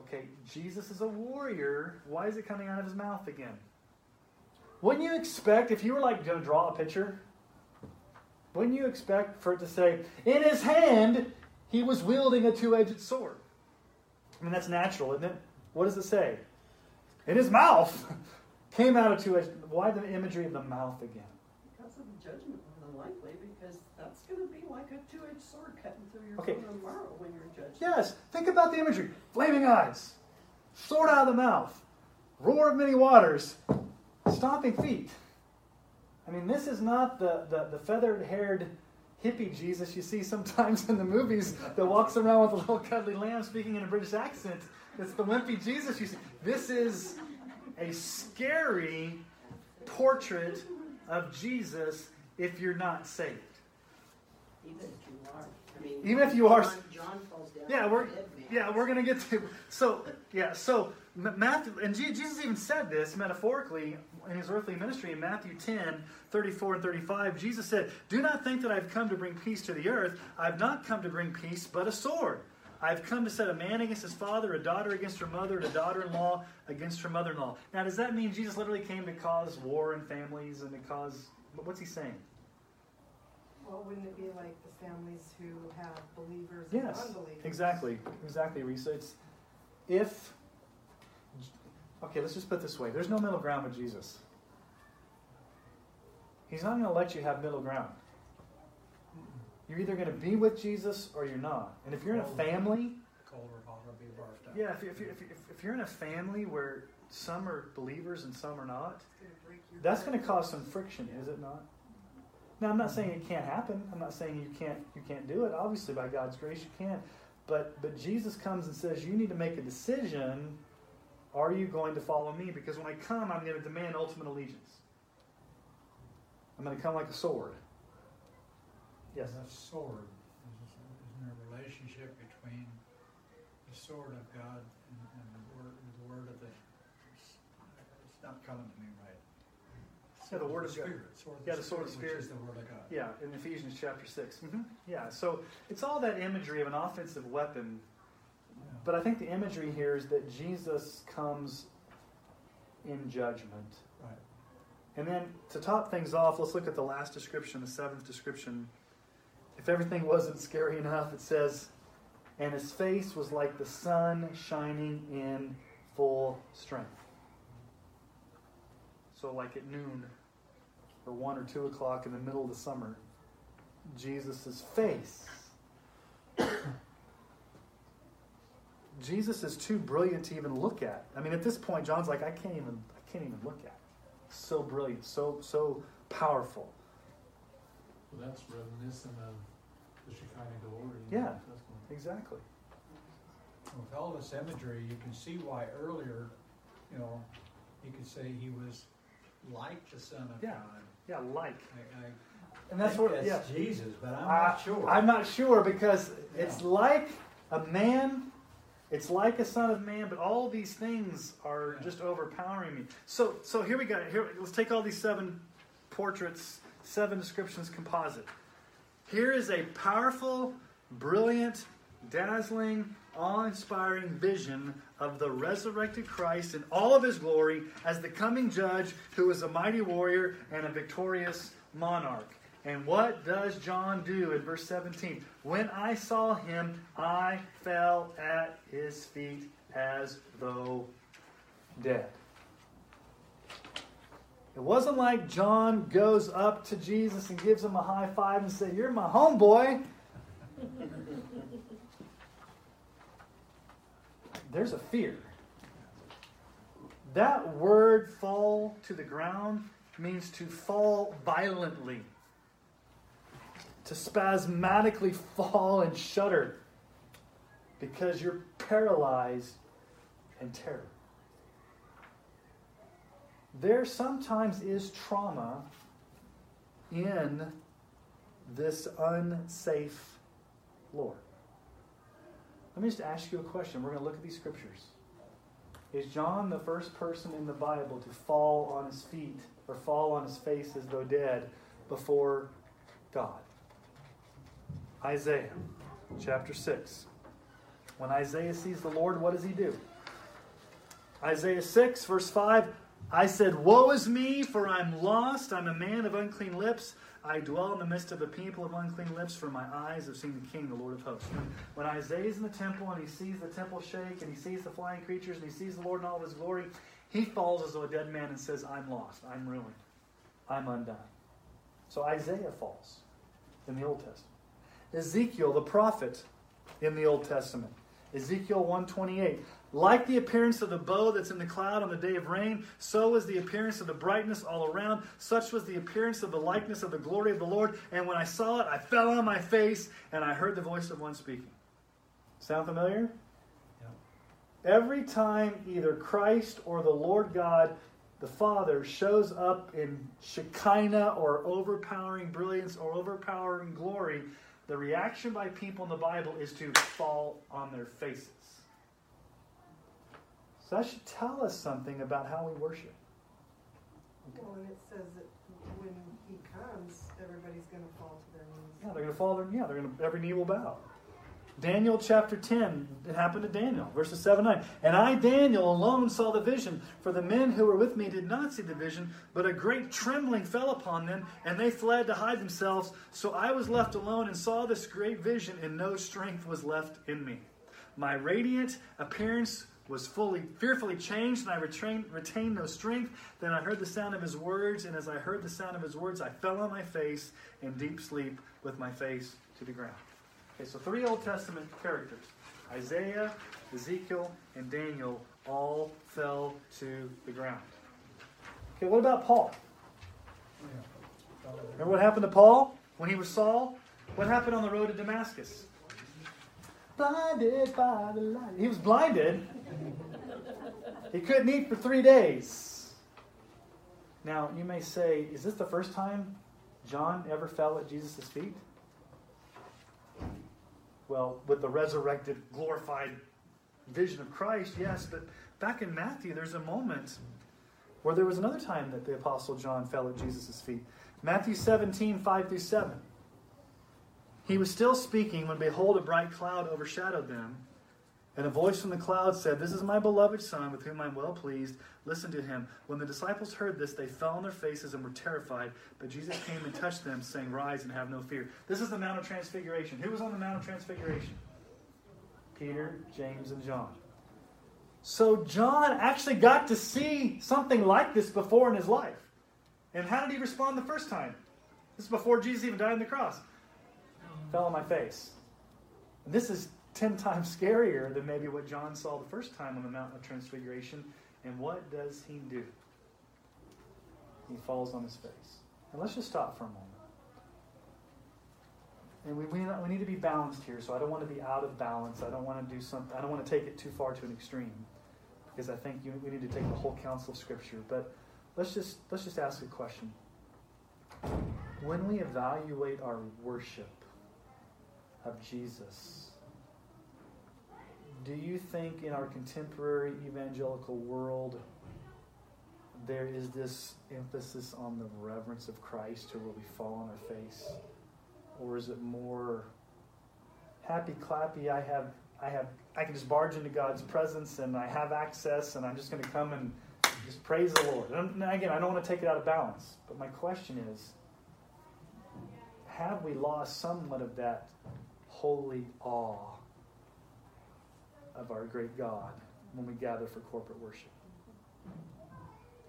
Okay, Jesus is a warrior. Why is it coming out of his mouth again? Wouldn't you expect, if you were like going to draw a picture, wouldn't you expect for it to say, in his hand, he was wielding a two edged sword? I mean, that's natural, isn't it? What does it say? In his mouth came out a two edged. Why the imagery of the mouth again? Because of the judgment of unlikely because that's going to be like a two-edged sword cutting through your Okay. bone and marrow when you're judged. Yes, think about the imagery flaming eyes, sword out of the mouth, roar of many waters, stomping feet. I mean, this is not the, the, the feathered haired hippie Jesus you see sometimes in the movies that walks around with a little cuddly lamb speaking in a British accent. It's the wimpy Jesus you see. This is a scary portrait of Jesus if you're not saved. Even if you are. I mean, Even if you are- John, John falls down. Yeah, we're a dead man. yeah we're gonna get to so yeah so Matthew and Jesus even said this metaphorically in his earthly ministry in Matthew 10 34 and 35 Jesus said do not think that I've come to bring peace to the earth I've not come to bring peace but a sword I've come to set a man against his father a daughter against her mother and a daughter-in-law against her mother-in-law now does that mean Jesus literally came to cause war in families and to cause what's he saying Well, wouldn't it be like the families who have believers and Yes, unbelievers? exactly, exactly, Risa. It's if okay, let's just put it this way: there's no middle ground with Jesus. He's not going to let you have middle ground. You're either going to be with Jesus or you're not. And if you're in a family, Cold or hot or be barfed out. yeah, if, you- if, you- if, you- if you're in a family where some are believers and some are not, That's going to cause some friction, is it not? Now, I'm not saying it can't happen. I'm not saying you can't you can't do it. Obviously, by God's grace, you can. But but Jesus comes and says you need to make a decision. Are you going to follow me? Because when I come, I'm going to demand ultimate allegiance. I'm going to come like a sword. Yes. That sword, is, isn't there a relationship between the sword of God and, and the word, the word of the, it's not coming to me right. Yeah, the word of God. Spirit, sword of Yeah, the sword of Spirit, is the word of God. Yeah, in Ephesians chapter 6 Mm-hmm. Yeah, so it's all that imagery of an offensive weapon Yeah. But I think the imagery here is that Jesus comes in judgment. Right. And then to top things off, let's look at the last description, the seventh description. If everything wasn't scary enough, it says, And his face was like the sun shining in full strength. So, like at noon or one or two o'clock in the middle of the summer, Jesus' face Jesus is too brilliant to even look at. I mean, at this point, John's like, I can't even, I can't even look at. It. So brilliant, so so powerful. Well, that's reminiscent of the Shekinah glory. Yeah. Exactly. With all this imagery, you can see why earlier, you know, he could say he was like the Son of Yeah. God. Yeah, like, I, I and that's what. Yeah, Jesus, but I'm I- not sure. I'm not sure because it's like a man. It's like a son of man, but all these things are Yeah. just overpowering me. So, so here we go. Here, let's take all these seven portraits, seven descriptions composite. Here is a powerful, brilliant, dazzling, awe-inspiring vision of the resurrected Christ in all of his glory as the coming judge who is a mighty warrior and a victorious monarch. And what does John do in verse 17? When I saw him, I fell at his feet as though dead. It wasn't like John goes up to Jesus and gives him a high five and said, You're my homeboy. There's a fear. That word fall to the ground means to fall violently, to spasmodically fall and shudder because you're paralyzed in terror. There sometimes is trauma in this unsafe Lord. Let me just ask you a question. We're going to look at these scriptures. Is John the first person in the Bible to fall on his feet or fall on his face as though dead before God? Isaiah chapter 6. When Isaiah sees the Lord, what does he do? Isaiah 6, verse 5 I said, Woe is me, for I'm lost. I'm a man of unclean lips. I dwell in the midst of a people of unclean lips, for my eyes have seen the King, the Lord of hosts. When, when Isaiah's in the temple and he sees the temple shake and he sees the flying creatures and he sees the Lord in all his glory, he falls as though a dead man and says, I'm lost. I'm ruined. I'm undone. So Isaiah falls in the Old Testament. Ezekiel, the prophet, in the Old Testament. Ezekiel 128. Like the appearance of the bow that's in the cloud on the day of rain, so is the appearance of the brightness all around. Such was the appearance of the likeness of the glory of the Lord. And when I saw it, I fell on my face, and I heard the voice of one speaking. Sound familiar? Every time either Christ or the Lord God, the Father, shows up in Shekinah or overpowering brilliance or overpowering glory, the reaction by people in the Bible is to fall on their faces. So that should tell us something about how we worship. Well, and it says that when he comes, everybody's gonna fall to their knees. Yeah, they're going to fall. Their, yeah, they're going to. Every knee will bow. Daniel chapter 10, it happened to Daniel, verses 7 9. And I, Daniel, alone saw the vision, for the men who were with me did not see the vision, but a great trembling fell upon them, and they fled to hide themselves. So I was left alone and saw this great vision, and no strength was left in me. My radiant appearance was fully fearfully changed, and I retained, retained no strength. Then I heard the sound of his words, and as I heard the sound of his words, I fell on my face in deep sleep with my face to the ground. Okay, so three Old Testament characters Isaiah, Ezekiel, and Daniel all fell to the ground. Okay, what about Paul? Remember what happened to Paul when he was Saul? What happened on the road to Damascus? Blinded by the light. He was blinded. He couldn't eat for three days. Now, you may say, is this the first time John ever fell at Jesus' feet? Well, with the resurrected, glorified vision of Christ, yes, but back in Matthew, there's a moment where there was another time that the Apostle John fell at Jesus' feet. Matthew 17, 5 through 7. He was still speaking when, behold, a bright cloud overshadowed them. And a voice from the cloud said, This is my beloved Son, with whom I'm well pleased. Listen to him. When the disciples heard this, they fell on their faces and were terrified. But Jesus came and touched them, saying, Rise and have no fear. This is the Mount of Transfiguration. Who was on the Mount of Transfiguration? Peter, James, and John. So John actually got to see something like this before in his life. And how did he respond the first time? This is before Jesus even died on the cross. Fell on my face. And this is ten times scarier than maybe what John saw the first time on the Mount of Transfiguration. And what does he do? He falls on his face. And let's just stop for a moment. And we, we, we need to be balanced here, so I don't want to be out of balance. I don't want to do something, I don't want to take it too far to an extreme. Because I think you, we need to take the whole counsel of Scripture. But let's just, let's just ask a question. When we evaluate our worship of Jesus, do you think in our contemporary evangelical world there is this emphasis on the reverence of Christ to where we fall on our face? Or is it more happy clappy, I have I have I can just barge into God's presence and I have access and I'm just gonna come and just praise the Lord. And again, I don't want to take it out of balance, but my question is have we lost somewhat of that holy awe of our great God when we gather for corporate worship.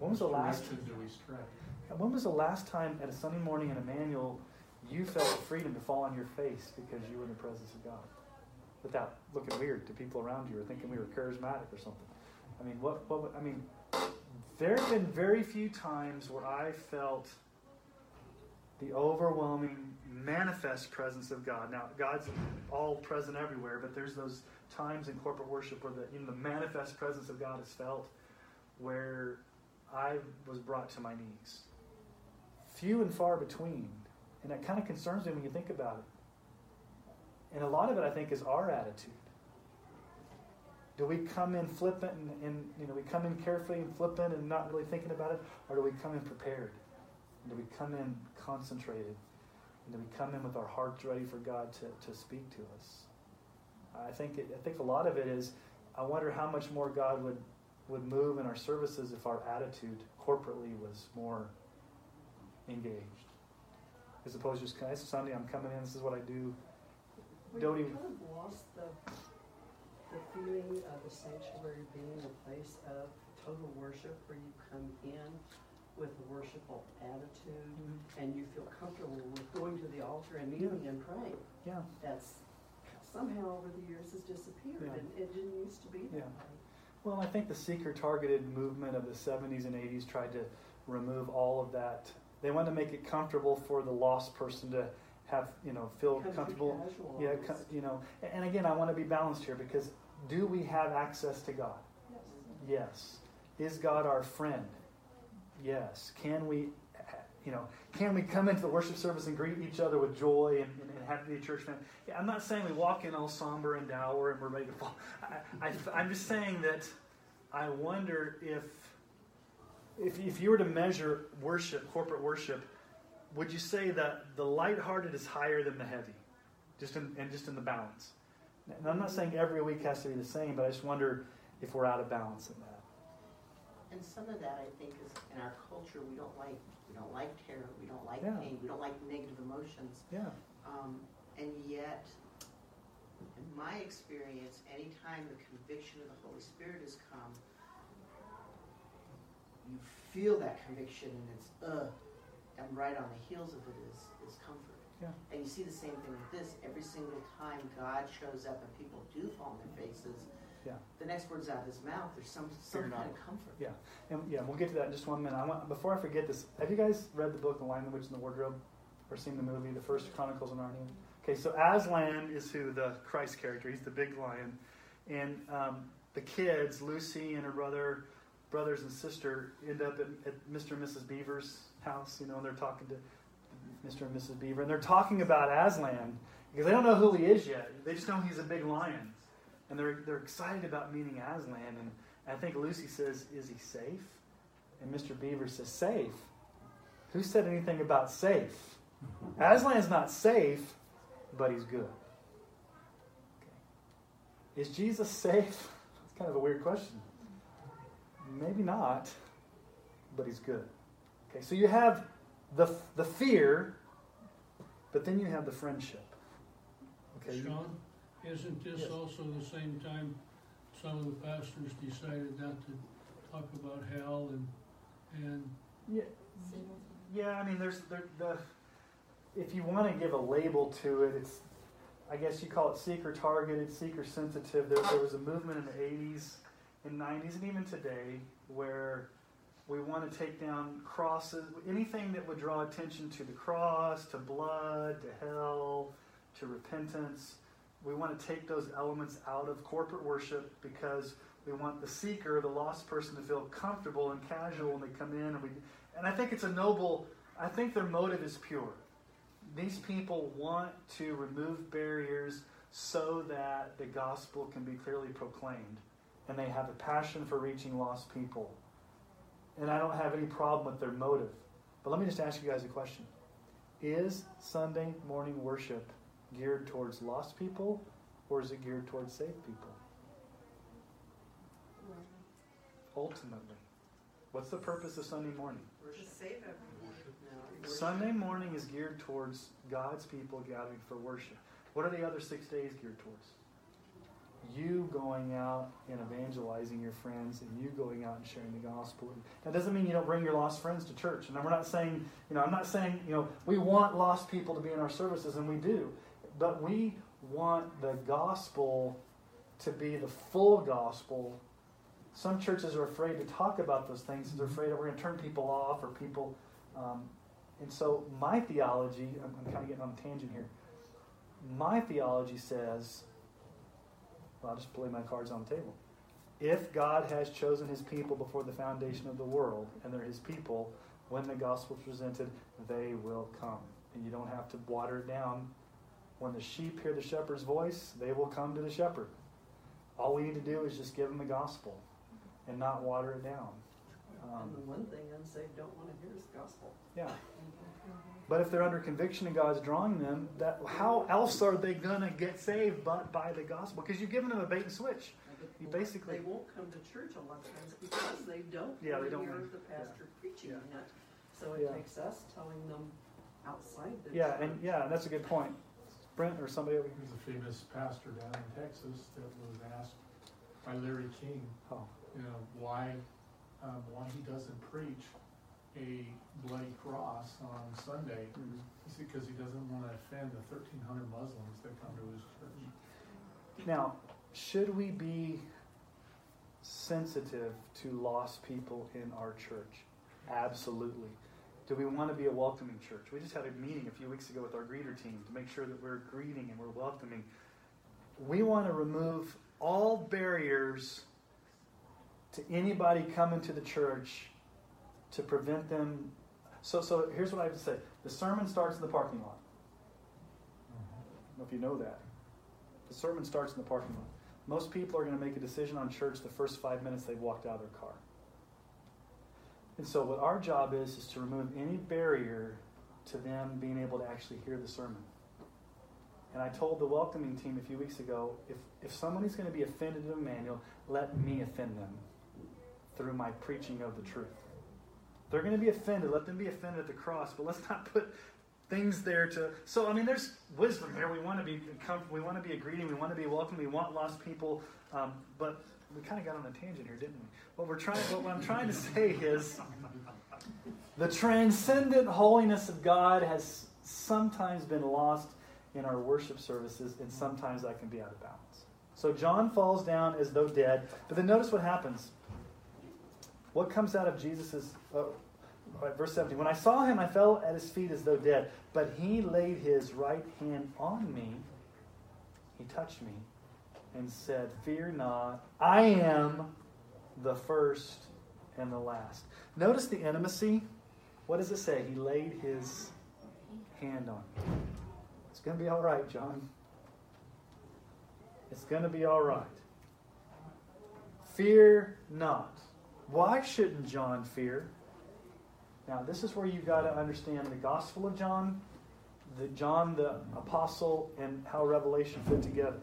When was the last? do we stray? When was the last time at a Sunday morning in Emmanuel you felt freedom to fall on your face because you were in the presence of God, without looking weird to people around you or thinking we were charismatic or something? I mean, what? What? I mean, there have been very few times where I felt the overwhelming, manifest presence of God. Now, God's all present everywhere, but there's those times in corporate worship where the, you know, the manifest presence of God is felt, where I was brought to my knees. Few and far between. And that kind of concerns me when you think about it. And a lot of it, I think, is our attitude. Do we come in flippant and, and you know we come in carefully and flippant and not really thinking about it, or do we come in prepared? Do we come in concentrated? And do we come in with our hearts ready for God to, to speak to us? I think it, I think a lot of it is I wonder how much more God would would move in our services if our attitude corporately was more engaged. As opposed to just, it's Sunday, I'm coming in, this is what I do. We Don't kind even- of lost the, the feeling of the sanctuary being a place of total worship where you come in with a worshipful attitude, Mhm. and you feel comfortable with going to the altar and kneeling and praying. Yeah. That's somehow over the years has disappeared, Yeah. and it didn't used to be that Yeah. way. Well, I think the seeker targeted movement of the 70s and 80s tried to remove all of that. They wanted to make it comfortable for the lost person to have, you know, feel Country comfortable. casual Yeah, almost. co- you know. And again, I want to be balanced here because do we have access to God? Yes. Yes. Is God our friend? Yes. Can we, you know, can we come into the worship service and greet each other with joy and, and, and have to be a church family? Yeah, I'm not saying we walk in all somber and dour and we're ready to fall. I, I, I'm just saying that I wonder if, if, if you were to measure worship, corporate worship, would you say that the lighthearted is higher than the heavy? Just in, and just in the balance. And I'm not saying every week has to be the same, but I just wonder if we're out of balance in that. And some of that, I think, is in our culture, we don't like, we don't like terror, we don't like Yeah. pain, we don't like negative emotions. Yeah. Um, and yet, in my experience, anytime the conviction of the Holy Spirit has come, you feel that conviction and it's, uh, and right on the heels of it is, is comfort. Yeah. And you see the same thing with this. Every single time God shows up and people do fall on their faces, Yeah. the next words out of his mouth, there's some, some kind of comfort. Yeah, and yeah, we'll get to that in just one minute. I want before I forget this. Have you guys read the book The Lion, the Witch, and the Wardrobe, or seen the movie, The First Chronicles of Narnia? Okay, so Aslan is who the Christ character. He's the big lion, and um, the kids, Lucy and her brother, brothers and sister, end up at, at Mr. and Mrs. Beaver's house. You know, and they're talking to Mr. and Mrs. Beaver, and they're talking about Aslan because they don't know who he is yet. They just know he's a big lion, and they're they're excited about meeting Aslan. And I think Lucy says, "Is he safe?" And Mr. Beaver says, "Safe." Who said anything about safe? Aslan's not safe, but he's good. Okay. Is Jesus safe? That's kind of a weird question. Maybe not, but he's good. Okay, so you have the, the fear, but then you have the friendship. Okay, Sean, isn't this Yes. also the same time some of the pastors decided not to talk about hell and, and Yeah, yeah. I mean, there's there, the. If you want to give a label to it, it's. I guess you call it seeker targeted, seeker sensitive. There, there was a movement in the '80s and '90s, and even today, where we want to take down crosses, anything that would draw attention to the cross, to blood, to hell, to repentance. We want to take those elements out of corporate worship because we want the seeker, the lost person, to feel comfortable and casual when they come in. And, we, and I think it's a noble, I think their motive is pure. These people want to remove barriers so that the gospel can be clearly proclaimed. And they have a passion for reaching lost people. And I don't have any problem with their motive. But let me just ask you guys a question Is Sunday morning worship geared towards lost people or is it geared towards saved people? Ultimately. What's the purpose of Sunday morning? To save everyone. No, Sunday morning is geared towards God's people gathering for worship. What are the other six days geared towards? You going out and evangelizing your friends and you going out and sharing the gospel. That doesn't mean you don't bring your lost friends to church. And we're not saying, you know, I'm not saying, you know, we want lost people to be in our services, and we do. But we want the gospel to be the full gospel. Some churches are afraid to talk about those things they're afraid that we're going to turn people off or people. Um, and so my theology, I'm, I'm kind of getting on a tangent here. My theology says, well, I'll just play my cards on the table. If God has chosen his people before the foundation of the world, and they're his people, when the gospel is presented, they will come. And you don't have to water it down. When the sheep hear the shepherd's voice, they will come to the shepherd. All we need to do is just give them the gospel and not water it down. Um, And the one thing unsaved don't want to hear is gospel. yeah. But if they're under conviction and God's drawing them, that how else are they gonna get saved but by the gospel? Because you've given them a bait and switch. You basically They won't come to church a lot of times because they don't Yeah, they don't hear the pastor preaching Yeah. it. So it Yeah. takes us telling them outside the Yeah, church. and yeah, that's a good point. Brent or somebody over here. There's a famous pastor down in Texas that was asked by Larry King, Oh, you know, why, um, why he doesn't preach a bloody cross on Sunday, He said because he doesn't want to offend the thirteen hundred Muslims that come to his church. Now, should we be sensitive to lost people in our church? Absolutely. Do we want to be a welcoming church? We just had a meeting a few weeks ago with our greeter team to make sure that we're greeting and we're welcoming. We want to remove all barriers to anybody coming to the church to prevent them. So, so here's what I have to say the sermon starts in the parking lot. I don't know if you know that. The sermon starts in the parking lot. Most people are going to make a decision on church the first five minutes they've walked out of their car. And so, what our job is, is to remove any barrier to them being able to actually hear the sermon. And I told the welcoming team a few weeks ago if, if somebody's going to be offended in Emmanuel, let me offend them through my preaching of the truth. They're going to be offended. Let them be offended at the cross, but let's not put things there to. So I mean, there's wisdom there. We want to be comfortable. We want to be a greeting. We want to be welcome. We want lost people. Um, but we kind of got on a tangent here, didn't we? What we're trying, what I'm trying to say is, the transcendent holiness of God has sometimes been lost in our worship services, and sometimes that can be out of balance. So John falls down as though dead, but then notice what happens. What comes out of Jesus' uh, right, verse 17? When I saw him, I fell at his feet as though dead, but he laid his right hand on me. He touched me and said, Fear not, I am the first and the last. Notice the intimacy. What does it say? He laid his hand on me. It's going to be all right, John. It's going to be all right. Fear not. Why shouldn't John fear? Now, this is where you've got to understand the Gospel of John, the John the Apostle, and how Revelation fit together.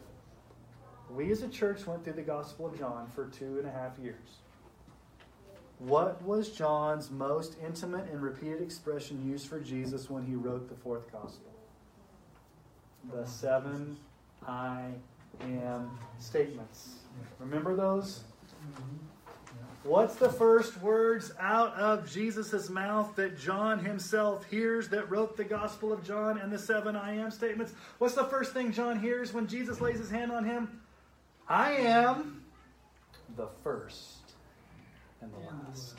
We as a church went through the Gospel of John for two and a half years. What was John's most intimate and repeated expression used for Jesus when he wrote the fourth Gospel? The seven I am statements. Remember those? What's the first words out of Jesus' mouth that John himself hears that wrote the Gospel of John and the seven I am statements? What's the first thing John hears when Jesus lays his hand on him? I am the first and the last.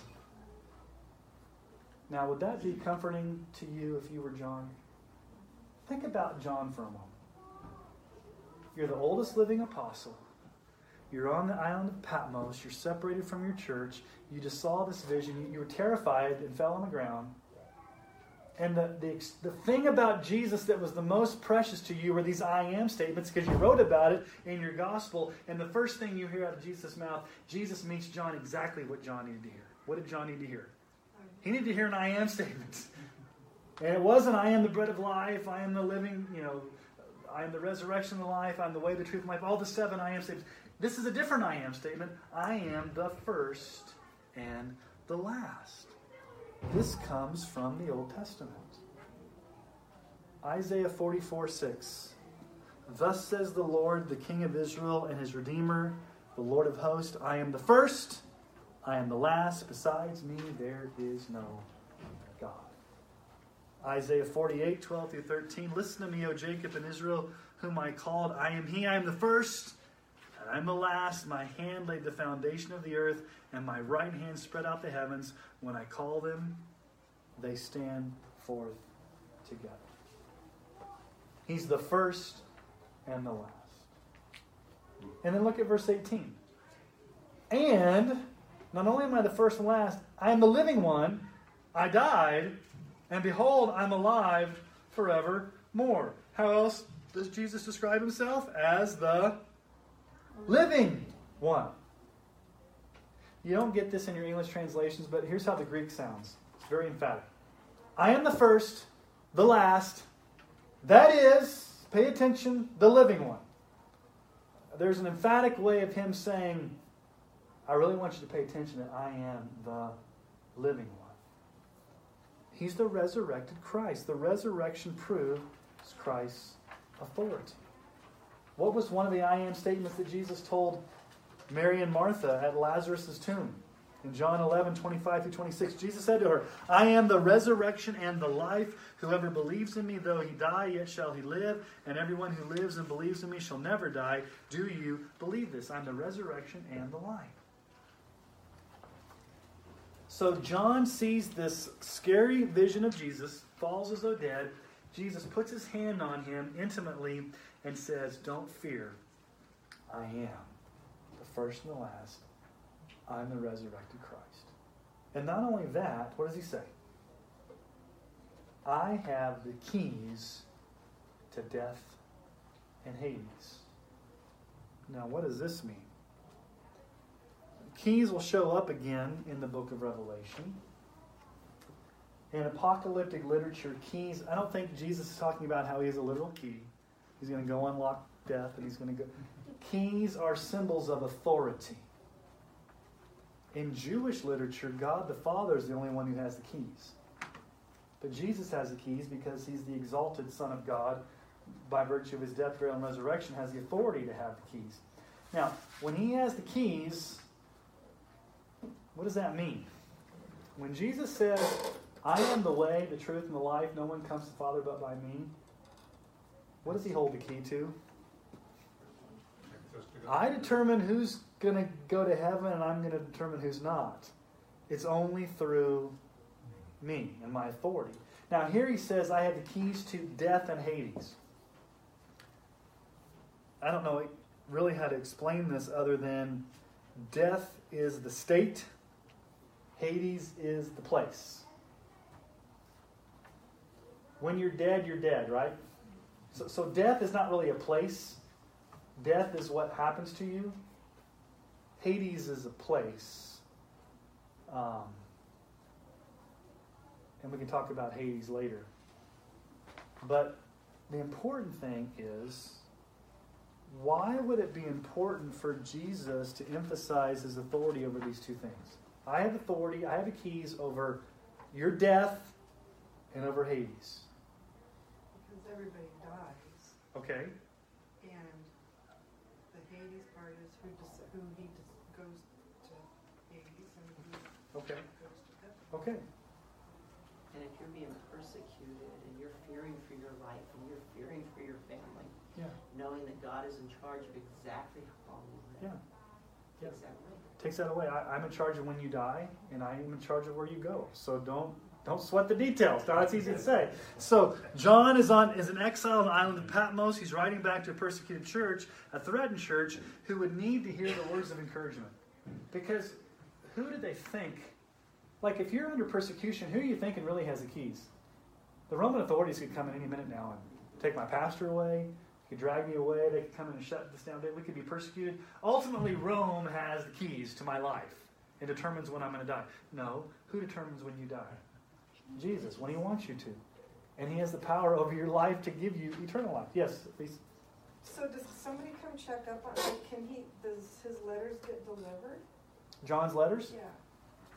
Now, would that be comforting to you if you were John? Think about John for a moment. You're the oldest living apostle. You're on the island of Patmos. You're separated from your church. You just saw this vision. You were terrified and fell on the ground. And the, the, the thing about Jesus that was the most precious to you were these I am statements because you wrote about it in your gospel. And the first thing you hear out of Jesus' mouth, Jesus meets John exactly what John needed to hear. What did John need to hear? He needed to hear an I am statement. And it wasn't I am the bread of life, I am the living, you know, I am the resurrection of life, I'm the way, the truth, and life. All the seven I am statements. This is a different I am statement. I am the first and the last. This comes from the Old Testament. Isaiah 44 6. Thus says the Lord, the King of Israel and his Redeemer, the Lord of hosts I am the first, I am the last. Besides me, there is no God. Isaiah 48 12 through 13. Listen to me, O Jacob and Israel, whom I called. I am he, I am the first, I'm the last. My hand laid the foundation of the earth, and my right hand spread out the heavens. When I call them, they stand forth together. He's the first and the last. And then look at verse 18. And not only am I the first and last, I am the living one. I died, and behold, I'm alive forevermore. How else does Jesus describe himself? As the living one. You don't get this in your English translations, but here's how the Greek sounds. It's very emphatic. I am the first, the last, that is, pay attention, the living one. There's an emphatic way of him saying, I really want you to pay attention that I am the living one. He's the resurrected Christ. The resurrection proves Christ's authority. What was one of the I am statements that Jesus told Mary and Martha at Lazarus' tomb? In John 11, 25 through 26, Jesus said to her, I am the resurrection and the life. Whoever believes in me, though he die, yet shall he live. And everyone who lives and believes in me shall never die. Do you believe this? I'm the resurrection and the life. So John sees this scary vision of Jesus, falls as though dead. Jesus puts his hand on him intimately and says, Don't fear. I am the first and the last. I'm the resurrected Christ. And not only that, what does he say? I have the keys to death and Hades. Now, what does this mean? Keys will show up again in the book of Revelation. In apocalyptic literature, keys, I don't think Jesus is talking about how he has a literal key. He's going to go unlock death and he's going to go. Keys are symbols of authority. In Jewish literature, God the Father is the only one who has the keys. But Jesus has the keys because he's the exalted Son of God. By virtue of his death, burial, and resurrection, has the authority to have the keys. Now, when he has the keys, what does that mean? When Jesus says, I am the way, the truth, and the life, no one comes to the Father but by me, what does he hold the key to? I determine who's going to go to heaven and I'm going to determine who's not. It's only through me and my authority. Now, here he says, I have the keys to death and Hades. I don't know really how to explain this other than death is the state, Hades is the place. When you're dead, you're dead, right? So, so death is not really a place, death is what happens to you. Hades is a place. Um, and we can talk about Hades later. But the important thing is why would it be important for Jesus to emphasize his authority over these two things? I have authority, I have the keys over your death and over Hades. Because everybody dies, Okay? and the Hades part is who, dec- who he dec- goes to Hades and who Okay. goes to heaven. Okay. And if you're being persecuted and you're fearing for your life and you're fearing for your family, Yeah. knowing that God is in charge of exactly how long you Yeah. live, Yeah. takes that away. Takes that away. I, I'm in charge of when you die, and I am in charge of where you go. So don't don't sweat the details. Now that's easy to say. So John is on is an exile on the island of Patmos. He's writing back to a persecuted church, a threatened church, who would need to hear the words of encouragement. Because who did they think? Like if you're under persecution, who are you thinking really has the keys? The Roman authorities could come in any minute now and take my pastor away, They could drag me away. They could come in and shut this down. We could be persecuted. Ultimately, Rome has the keys to my life and determines when I'm going to die. No, who determines when you die? Jesus, when He wants you to. And He has the power over your life to give you eternal life. Yes, please. So does somebody come check up on, like, can he, does his letters get delivered? John's letters? Yeah,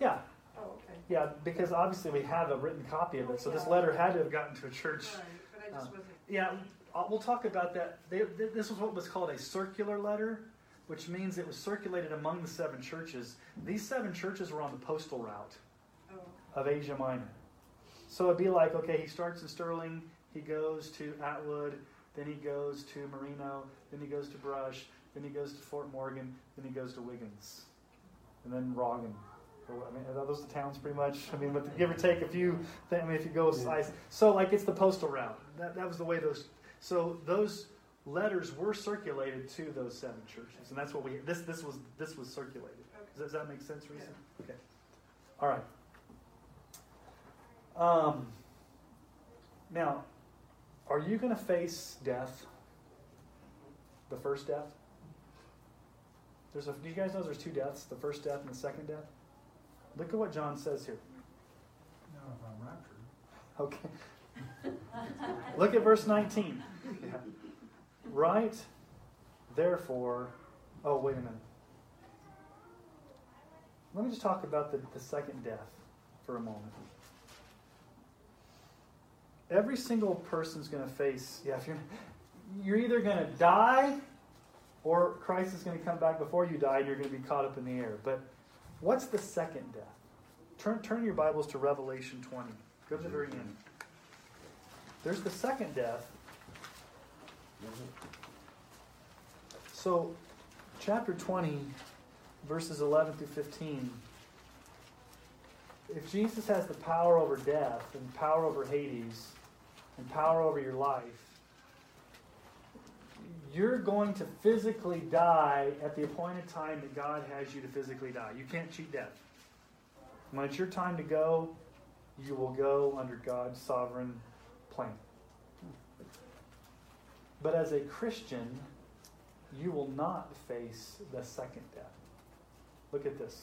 Yeah, oh, okay. yeah, because obviously we have a written copy of it. So this letter had to have gotten to a church. Right, but I just Um, wasn't. Yeah, uh, we'll talk about that. They, th- this was what was called a circular letter, which means it was circulated among the seven churches. These seven churches were on the postal route Oh, of Asia Minor. So it'd be like, okay, he starts in Sterling, he goes to Atwood, then he goes to Merino, then he goes to Brush, then he goes to Fort Morgan, then he goes to Wiggins, and then Roggen. Or, I mean, are those the towns pretty much? I mean, with give or take a few. Th- I mean, if you go size, so like it's the postal route. That that was the way those. So those letters were circulated to those seven churches, and that's what we. This this was this was circulated. Does, does that make sense, Reese? Okay. All right. Um, now, are you going to face death? The first death? There's a, do you guys know there's two deaths? The first death and the second death? Look at what John says here. Now, if I'm raptured, Okay. Look at verse 19. Yeah. Right? Therefore, oh, wait a minute. Let me just talk about the, the second death for a moment. Every single person's going to face, yeah, if you're, you're either going to die or Christ is going to come back before you die and you're going to be caught up in the air. But What's the second death? Turn, turn your Bibles to Revelation 20. Go to the very end. There's the second death. So, chapter 20, verses 11 through 15. If Jesus has the power over death and power over Hades and power over your life, you're going to physically die at the appointed time that God has you to physically die. You can't cheat death. When it's your time to go, you will go under God's sovereign plan. But as a Christian, you will not face the second death. Look at this.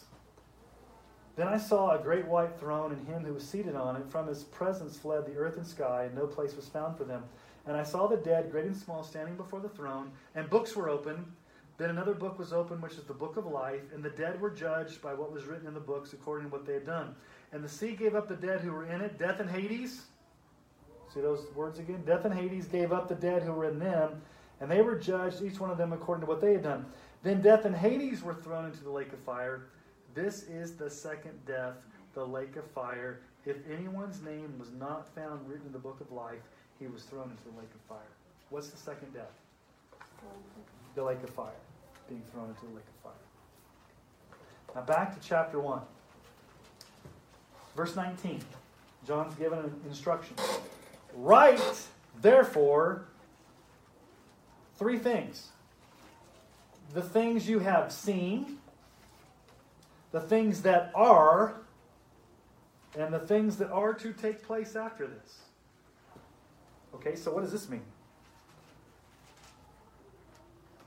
Then I saw a great white throne and him who was seated on it. From his presence fled the earth and sky, and no place was found for them. And I saw the dead, great and small, standing before the throne, and books were opened. Then another book was opened, which is the book of life, and the dead were judged by what was written in the books according to what they had done. And the sea gave up the dead who were in it, death and Hades. See those words again? Death and Hades gave up the dead who were in them, and they were judged, each one of them according to what they had done. Then death and Hades were thrown into the lake of fire. This is the second death, the lake of fire. If anyone's name was not found written in the book of life, he was thrown into the lake of fire. What's the second death? The lake of fire. Being thrown into the lake of fire. Now back to chapter 1. Verse 19. John's given an instruction. Write, therefore, three things the things you have seen, the things that are, and the things that are to take place after this. Okay, so what does this mean?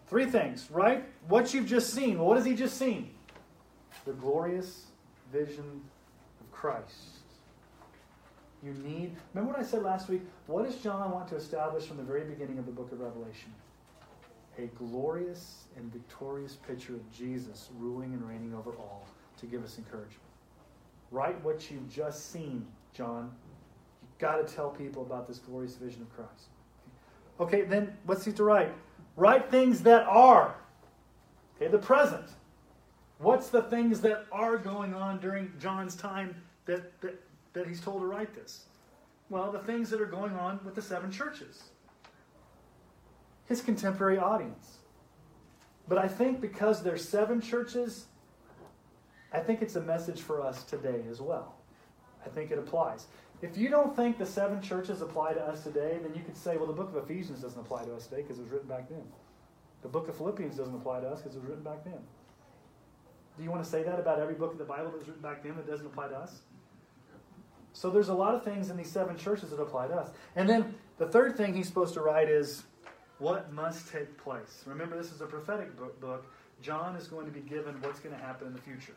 Three things, right? What you've just seen. Well, what has he just seen? The glorious vision of Christ. You need, remember what I said last week? What does John want to establish from the very beginning of the book of Revelation? A glorious and victorious picture of Jesus ruling and reigning over all to give us encouragement. Write what you've just seen, John. You've got to tell people about this glorious vision of Christ. Okay, then what's he to write? Write things that are. Okay, the present. What's the things that are going on during John's time that, that, that he's told to write this? Well, the things that are going on with the seven churches, his contemporary audience. But I think because there's seven churches, I think it's a message for us today as well. I think it applies. If you don't think the seven churches apply to us today, then you could say, well, the book of Ephesians doesn't apply to us today because it was written back then. The book of Philippians doesn't apply to us because it was written back then. Do you want to say that about every book of the Bible that was written back then that doesn't apply to us? So there's a lot of things in these seven churches that apply to us. And then the third thing he's supposed to write is what must take place. Remember, this is a prophetic book. John is going to be given what's going to happen in the future.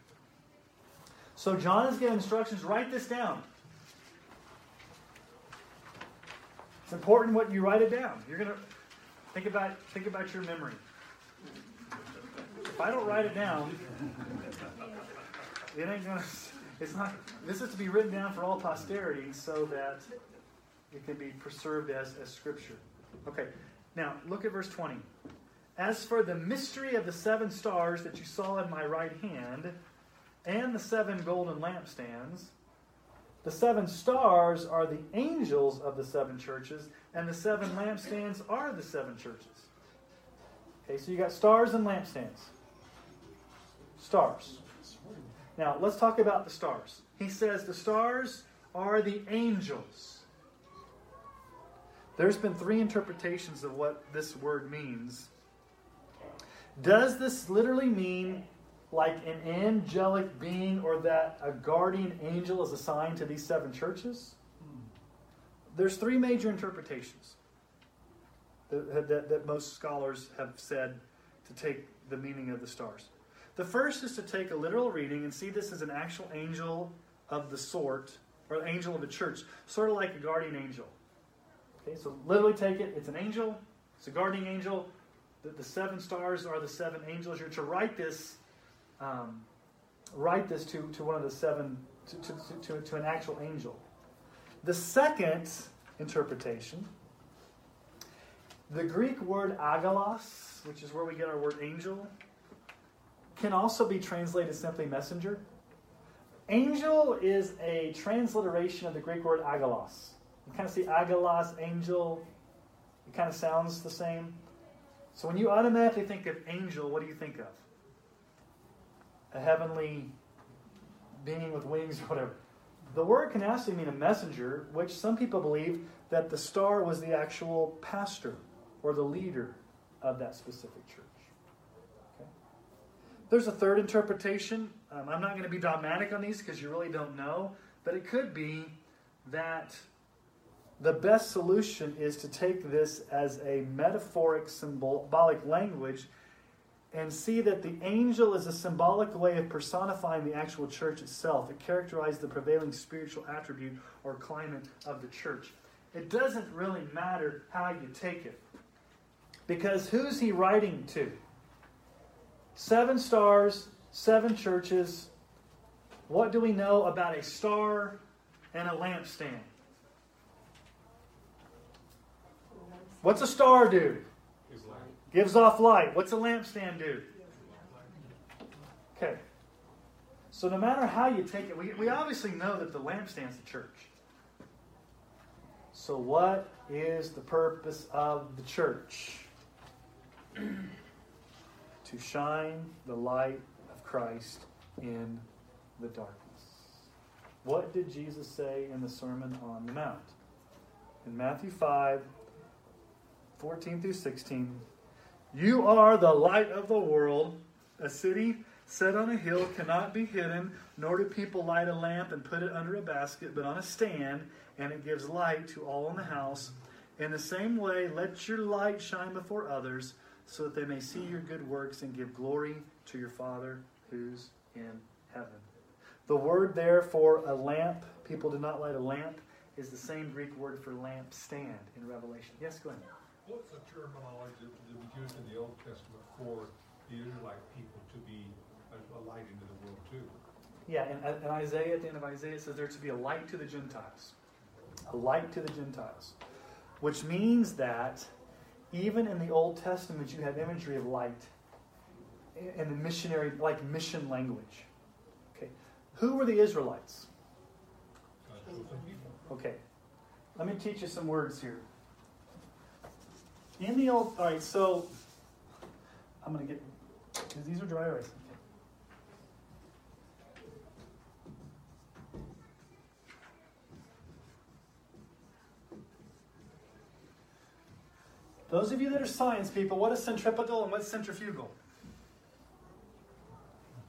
So John is given instructions. Write this down. It's important what you write it down. You're gonna think about think about your memory. If I don't write it down, it ain't gonna. It's not. This is to be written down for all posterity, so that it can be preserved as as scripture. Okay. Now look at verse twenty. As for the mystery of the seven stars that you saw in my right hand, and the seven golden lampstands. The seven stars are the angels of the seven churches, and the seven lampstands are the seven churches. Okay, so you got stars and lampstands. Stars. Now, let's talk about the stars. He says the stars are the angels. There's been three interpretations of what this word means. Does this literally mean like an angelic being or that a guardian angel is assigned to these seven churches? There's three major interpretations that, that, that, most scholars have said to take the meaning of the stars. The first is to take a literal reading and see this as an actual angel of the sort, or angel of the church, sort of like a guardian angel. Okay, so literally take it, it's an angel, it's a guardian angel. The, the seven stars are the seven angels. You're to write this um, write this to, to one of the seven, to, to, to, to an actual angel. The second interpretation, the Greek word angelos, which is where we get our word angel, can also be translated simply messenger. Angel is a transliteration of the Greek word angelos. You kind of see angelos, angel, it kind of sounds the same. So when you automatically think of angel, what do you think of? A heavenly being with wings or whatever. The word can actually mean a messenger, which some people believe that the star was the actual pastor or the leader of that specific church. Okay. There's a third interpretation. Um, I'm not going to be dogmatic on these because you really don't know, but it could be that the best solution is to take this as a metaphoric, symbolic language and see that the angel is a symbolic way of personifying the actual church itself. It characterizes the prevailing spiritual attribute or climate of the church. It doesn't really matter how you take it. Because who's he writing to? Seven stars, seven churches. What do we know about a star and a lampstand? What's a star do? Gives off light. What's a lampstand do? Okay. So no matter how you take it, we, we obviously know that the lampstand's the church. So what is the purpose of the church? to shine the light of Christ in the darkness. What did Jesus say in the Sermon on the Mount? In Matthew 5, 14 through 16, you are the light of the world. A city set on a hill cannot be hidden, nor do people light a lamp and put it under a basket, but on a stand, and it gives light to all in the house. In the same way, let your light shine before others, so that they may see your good works and give glory to your Father who's in heaven. The word there for a lamp, people do not light a lamp, is the same Greek word for lampstand in Revelation. Yes, go ahead. What's the terminology that was used in the Old Testament for the Israelite people to be a, light into the world too? Yeah, and in Isaiah, at the end of Isaiah, says there to be a light to the Gentiles. A light to the Gentiles. Which means that even in the Old Testament, you have imagery of light in the missionary, like mission language. Okay. Who were the Israelites? Okay. Let me teach you some words here. In the old, all right, so I'm going to get, because these are dry erase. Those of you that are science people, what is centripetal and what's centrifugal?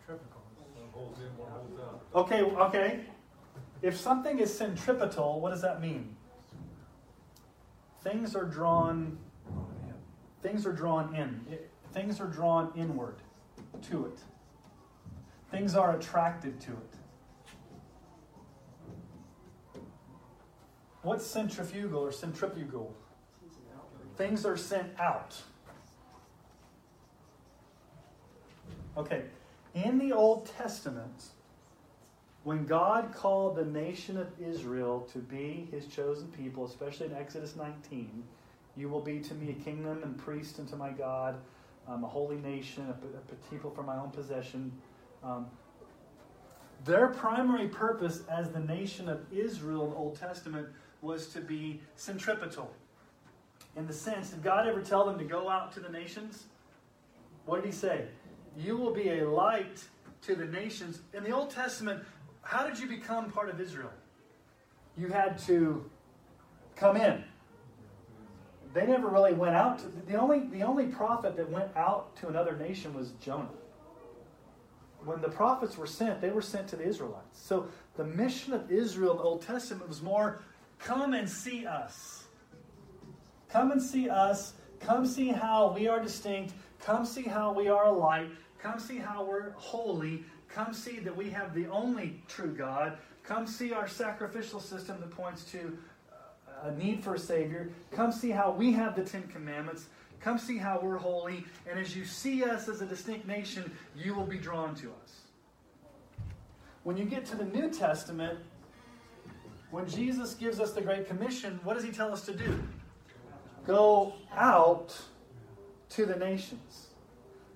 Centrifugal. One holds in, one holds out. Okay, okay. If something is centripetal, what does that mean? Things are drawn things are drawn in. Things are drawn inward to it. Things are attracted to it. What's centrifugal or centrifugal? Things are sent out. Okay, in the Old Testament, when God called the nation of Israel to be his chosen people, especially in Exodus 19, you will be to me a kingdom and priest unto my God, um, a holy nation, a, people for my own possession. Um, their primary purpose as the nation of Israel in the Old Testament was to be centripetal. In the sense, did God ever tell them to go out to the nations? What did he say? You will be a light to the nations. In the Old Testament, how did you become part of Israel? You had to come in. They never really went out. To, the only the only prophet that went out to another nation was Jonah. When the prophets were sent, they were sent to the Israelites. So the mission of Israel in the Old Testament was more come and see us. Come and see us. Come see how we are distinct. Come see how we are alike. Come see how we're holy. Come see that we have the only true God. Come see our sacrificial system that points to a need for a Savior. Come see how we have the Ten Commandments. Come see how we're holy. And as you see us as a distinct nation, you will be drawn to us. When you get to the New Testament, when Jesus gives us the Great Commission, what does he tell us to do? Go out to the nations.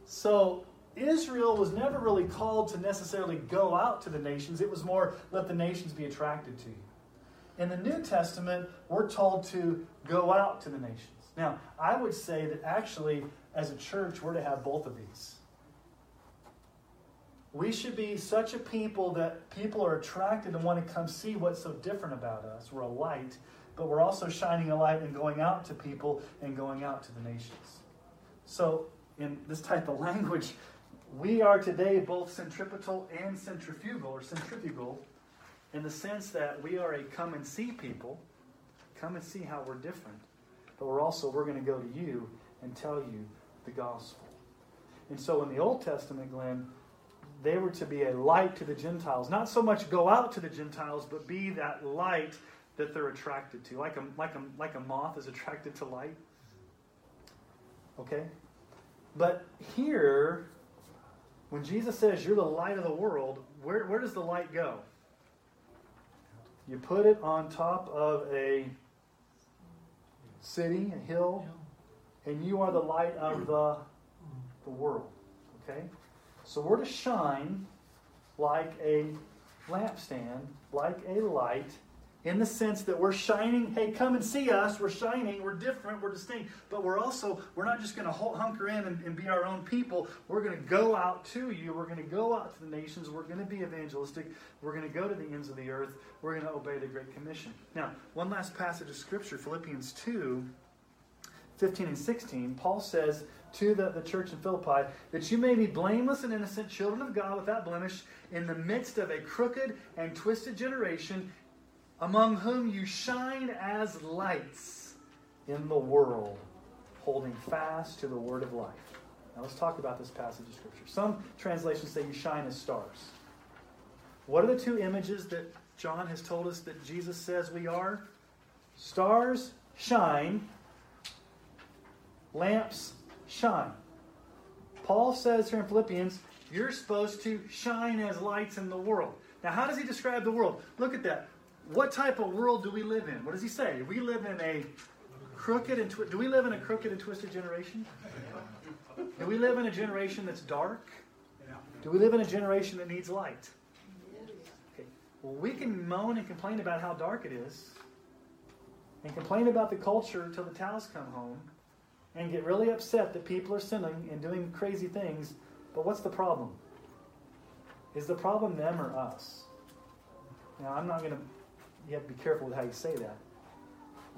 So Israel was never really called to necessarily go out to the nations. It was more let the nations be attracted to you. In the New Testament, we're told to go out to the nations. Now, I would say that actually, as a church, we're to have both of these. We should be such a people that people are attracted and want to come see what's so different about us. We're a light, but we're also shining a light and going out to people and going out to the nations. So, in this type of language, we are today both centripetal and centrifugal, or centrifugal, in the sense that we are a come and see people, come and see how we're different. But we're also, we're going to go to you and tell you the gospel. And so in the Old Testament, Glenn, they were to be a light to the Gentiles. Not so much go out to the Gentiles, but be that light that they're attracted to. Like a, like a, like a moth is attracted to light. Okay? But here, when Jesus says you're the light of the world, where, where does the light go? You put it on top of a city, a hill, and you are the light of the, the world. Okay? So we're to shine like a lampstand, like a light, in the sense that we're shining. Hey, come and see us. We're shining. We're different. We're distinct. But we're also, we're not just going to hunker in and, and, be our own people. We're going to go out to you. We're going to go out to the nations. We're going to be evangelistic. We're going to go to the ends of the earth. We're going to obey the Great Commission. Now, one last passage of Scripture, Philippians 2 15 and 16. Paul says, to the, the church in Philippi that you may be blameless and innocent, children of God without blemish, in the midst of a crooked and twisted generation, among whom you shine as lights in the world, holding fast to the word of life. Now let's talk about this passage of Scripture. Some translations say you shine as stars. What are the two images that John has told us that Jesus says we are? Stars shine, lamps shine. Paul says here in Philippians, you're supposed to shine as lights in the world. Now, how does he describe the world? Look at that. What type of world do we live in? What does he say? We live in a crooked and twi- do we live in a crooked and twisted generation? Do we live in a generation that's dark? Do we live in a generation that needs light? Okay. Well, we can moan and complain about how dark it is, and complain about the culture until the towels come home, and get really upset that people are sinning and doing crazy things. But what's the problem? Is the problem them or us? Now, I'm not going to, you have to be careful with how you say that.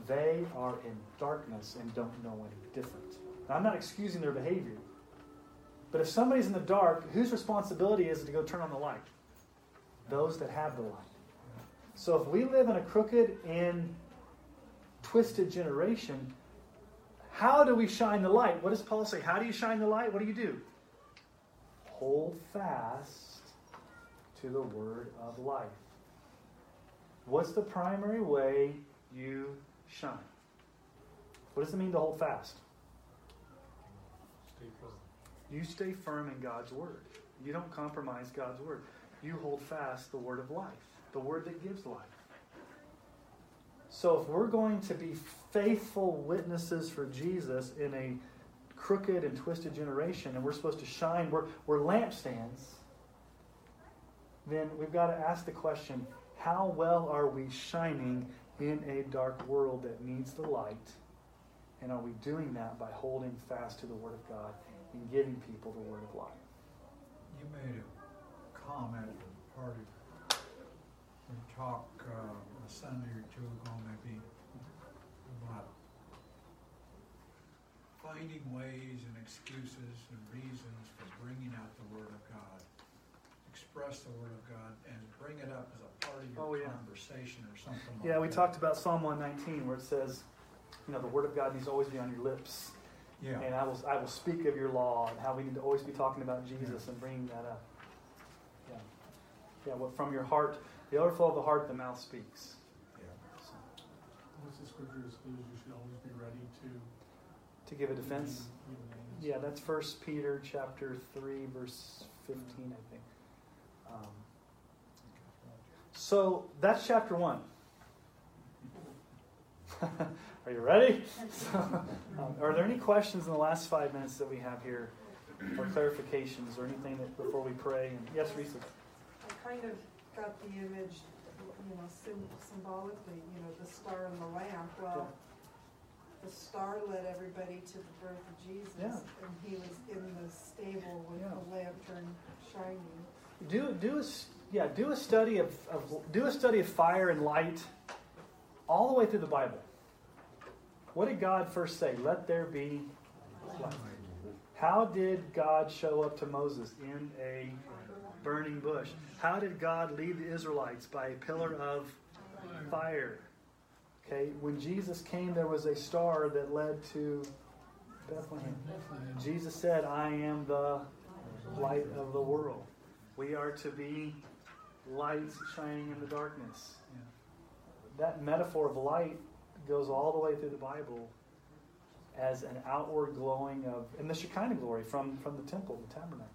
They are in darkness and don't know any different. Now, I'm not excusing their behavior. But if somebody's in the dark, whose responsibility is it to go turn on the light? Those that have the light. So if we live in a crooked and twisted generation, how do we shine the light? What does Paul say? How do you shine the light? What do you do? Hold fast to the word of life. What's the primary way you shine? What does it mean to hold fast? Stay firm. You stay firm in God's word. You don't compromise God's word. You hold fast the word of life, the word that gives life. So if we're going to be faithful witnesses for Jesus in a crooked and twisted generation, and we're supposed to shine, we're, we're lampstands, then we've got to ask the question how well are we shining in a dark world that needs the light? And are we doing that by holding fast to the Word of God and giving people the Word of life? You made a comment, of your talk uh, a Sunday or two ago, maybe, about finding ways and excuses and reasons for bringing out the Word of God, express the Word of God, and bring it up as a part of your Oh, yeah. conversation or something like Yeah, we that. talked about Psalm 119 where it says, you know, the Word of God needs to always be on your lips. Yeah. And I will, I will speak of your law and how we need to always be talking about Jesus and bringing that up. Yeah. Yeah, what from your heart, the overflow of the heart, the mouth speaks. So, What's the scripture that says you should always be ready to? to give a defense. give an answer? Yeah, that's First Peter chapter 3, verse 15, I think. Um, so that's chapter 1. Are you ready? So, um, are there any questions in the last five minutes that we have here or clarifications or anything that before we pray? And yes, Risa. I kind of got the image, you know, sim- symbolically, you know, the star and the lamp. Well, the star led everybody to the birth of Jesus, Yeah. and he was in the stable with Yeah. the lantern shining. Do do a yeah do a study of, of do a study of fire and light all the way through the Bible. What did God first say? Let there be light. How did God show up to Moses in a burning bush? How did God lead the Israelites by a pillar of fire? Okay, when Jesus came, there was a star that led to Bethlehem. Bethlehem. Jesus said, I am the light of the world. We are to be lights shining in the darkness. That metaphor of light goes all the way through the Bible as an outward glowing of, and the Shekinah glory from, from the temple, the tabernacle.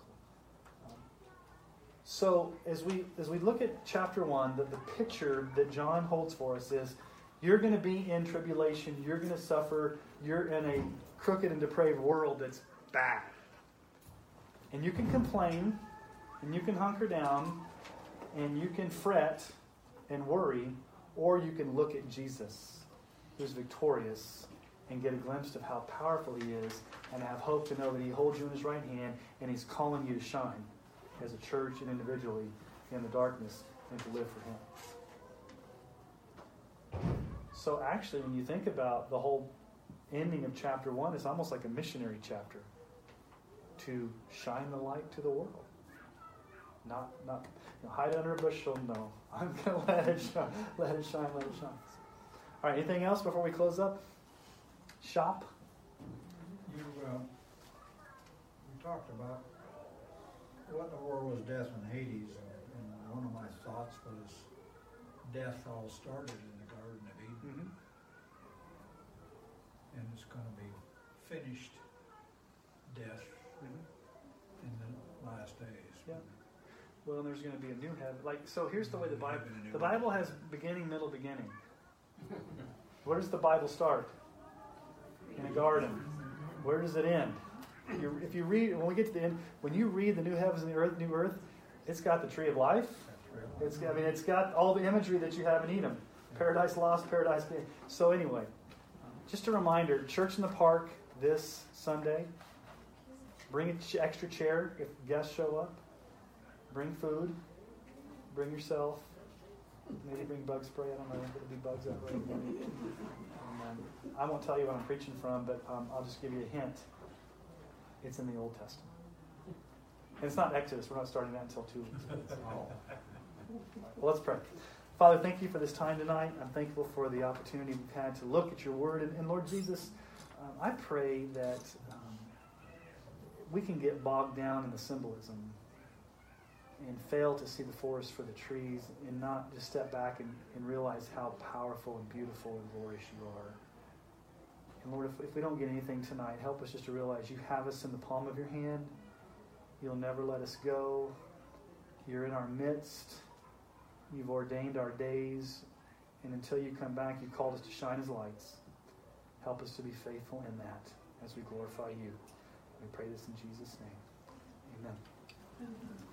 So as we as we look at chapter one, the, the picture that John holds for us is you're going to be in tribulation, you're going to suffer, you're in a crooked and depraved world that's bad. And you can complain, and you can hunker down, and you can fret and worry, or you can look at Jesus, who's victorious, and get a glimpse of how powerful he is, and have hope to know that he holds you in his right hand, and he's calling you to shine as a church and individually in the darkness and to live for him. So, actually, when you think about the whole ending of chapter one, it's almost like a missionary chapter to shine the light to the world. Not, not you know, hide under a bushel. No, I'm to let it shine. Let it shine. Let it shine. All right. Anything else before we close up? Shop. You, uh, we talked about what in the world was death in Hades, and, and one of my thoughts was death all started in the Garden of Eden, Mm-hmm. and it's going to be finished death Well, there's going to be a new heaven. Like so, here's the way the Bible. Heaven and new The Bible has beginning, middle, beginning. Where does the Bible start? In a garden. Where does it end? You, if you read, when we get to the end, when you read the new heavens and the earth, new earth, it's got the tree of life. It's, I mean, it's got all the imagery that you have in Eden. Paradise lost, paradise gained. So anyway, just a reminder: church in the park this Sunday. Bring an extra chair if guests show up. Bring food. Bring yourself. Maybe bring bug spray. I don't know. if There'll be bugs out right And, um, I won't tell you what I'm preaching from, but um, I'll just give you a hint. It's in the Old Testament. And it's not Exodus. We're not starting that until two weeks. Well, let's pray. Father, thank you for this time tonight. I'm thankful for the opportunity we've had to look at your word. And, and Lord Jesus, um, I pray that um, we can get bogged down in the symbolism and fail to see the forest for the trees and not just step back and, and realize how powerful and beautiful and glorious you are. And Lord, if, if we don't get anything tonight, help us just to realize you have us in the palm of your hand. You'll never let us go. You're in our midst. You've ordained our days. And until you come back, you've called us to shine as lights. Help us to be faithful in that as we glorify you. We pray this in Jesus' name. Amen.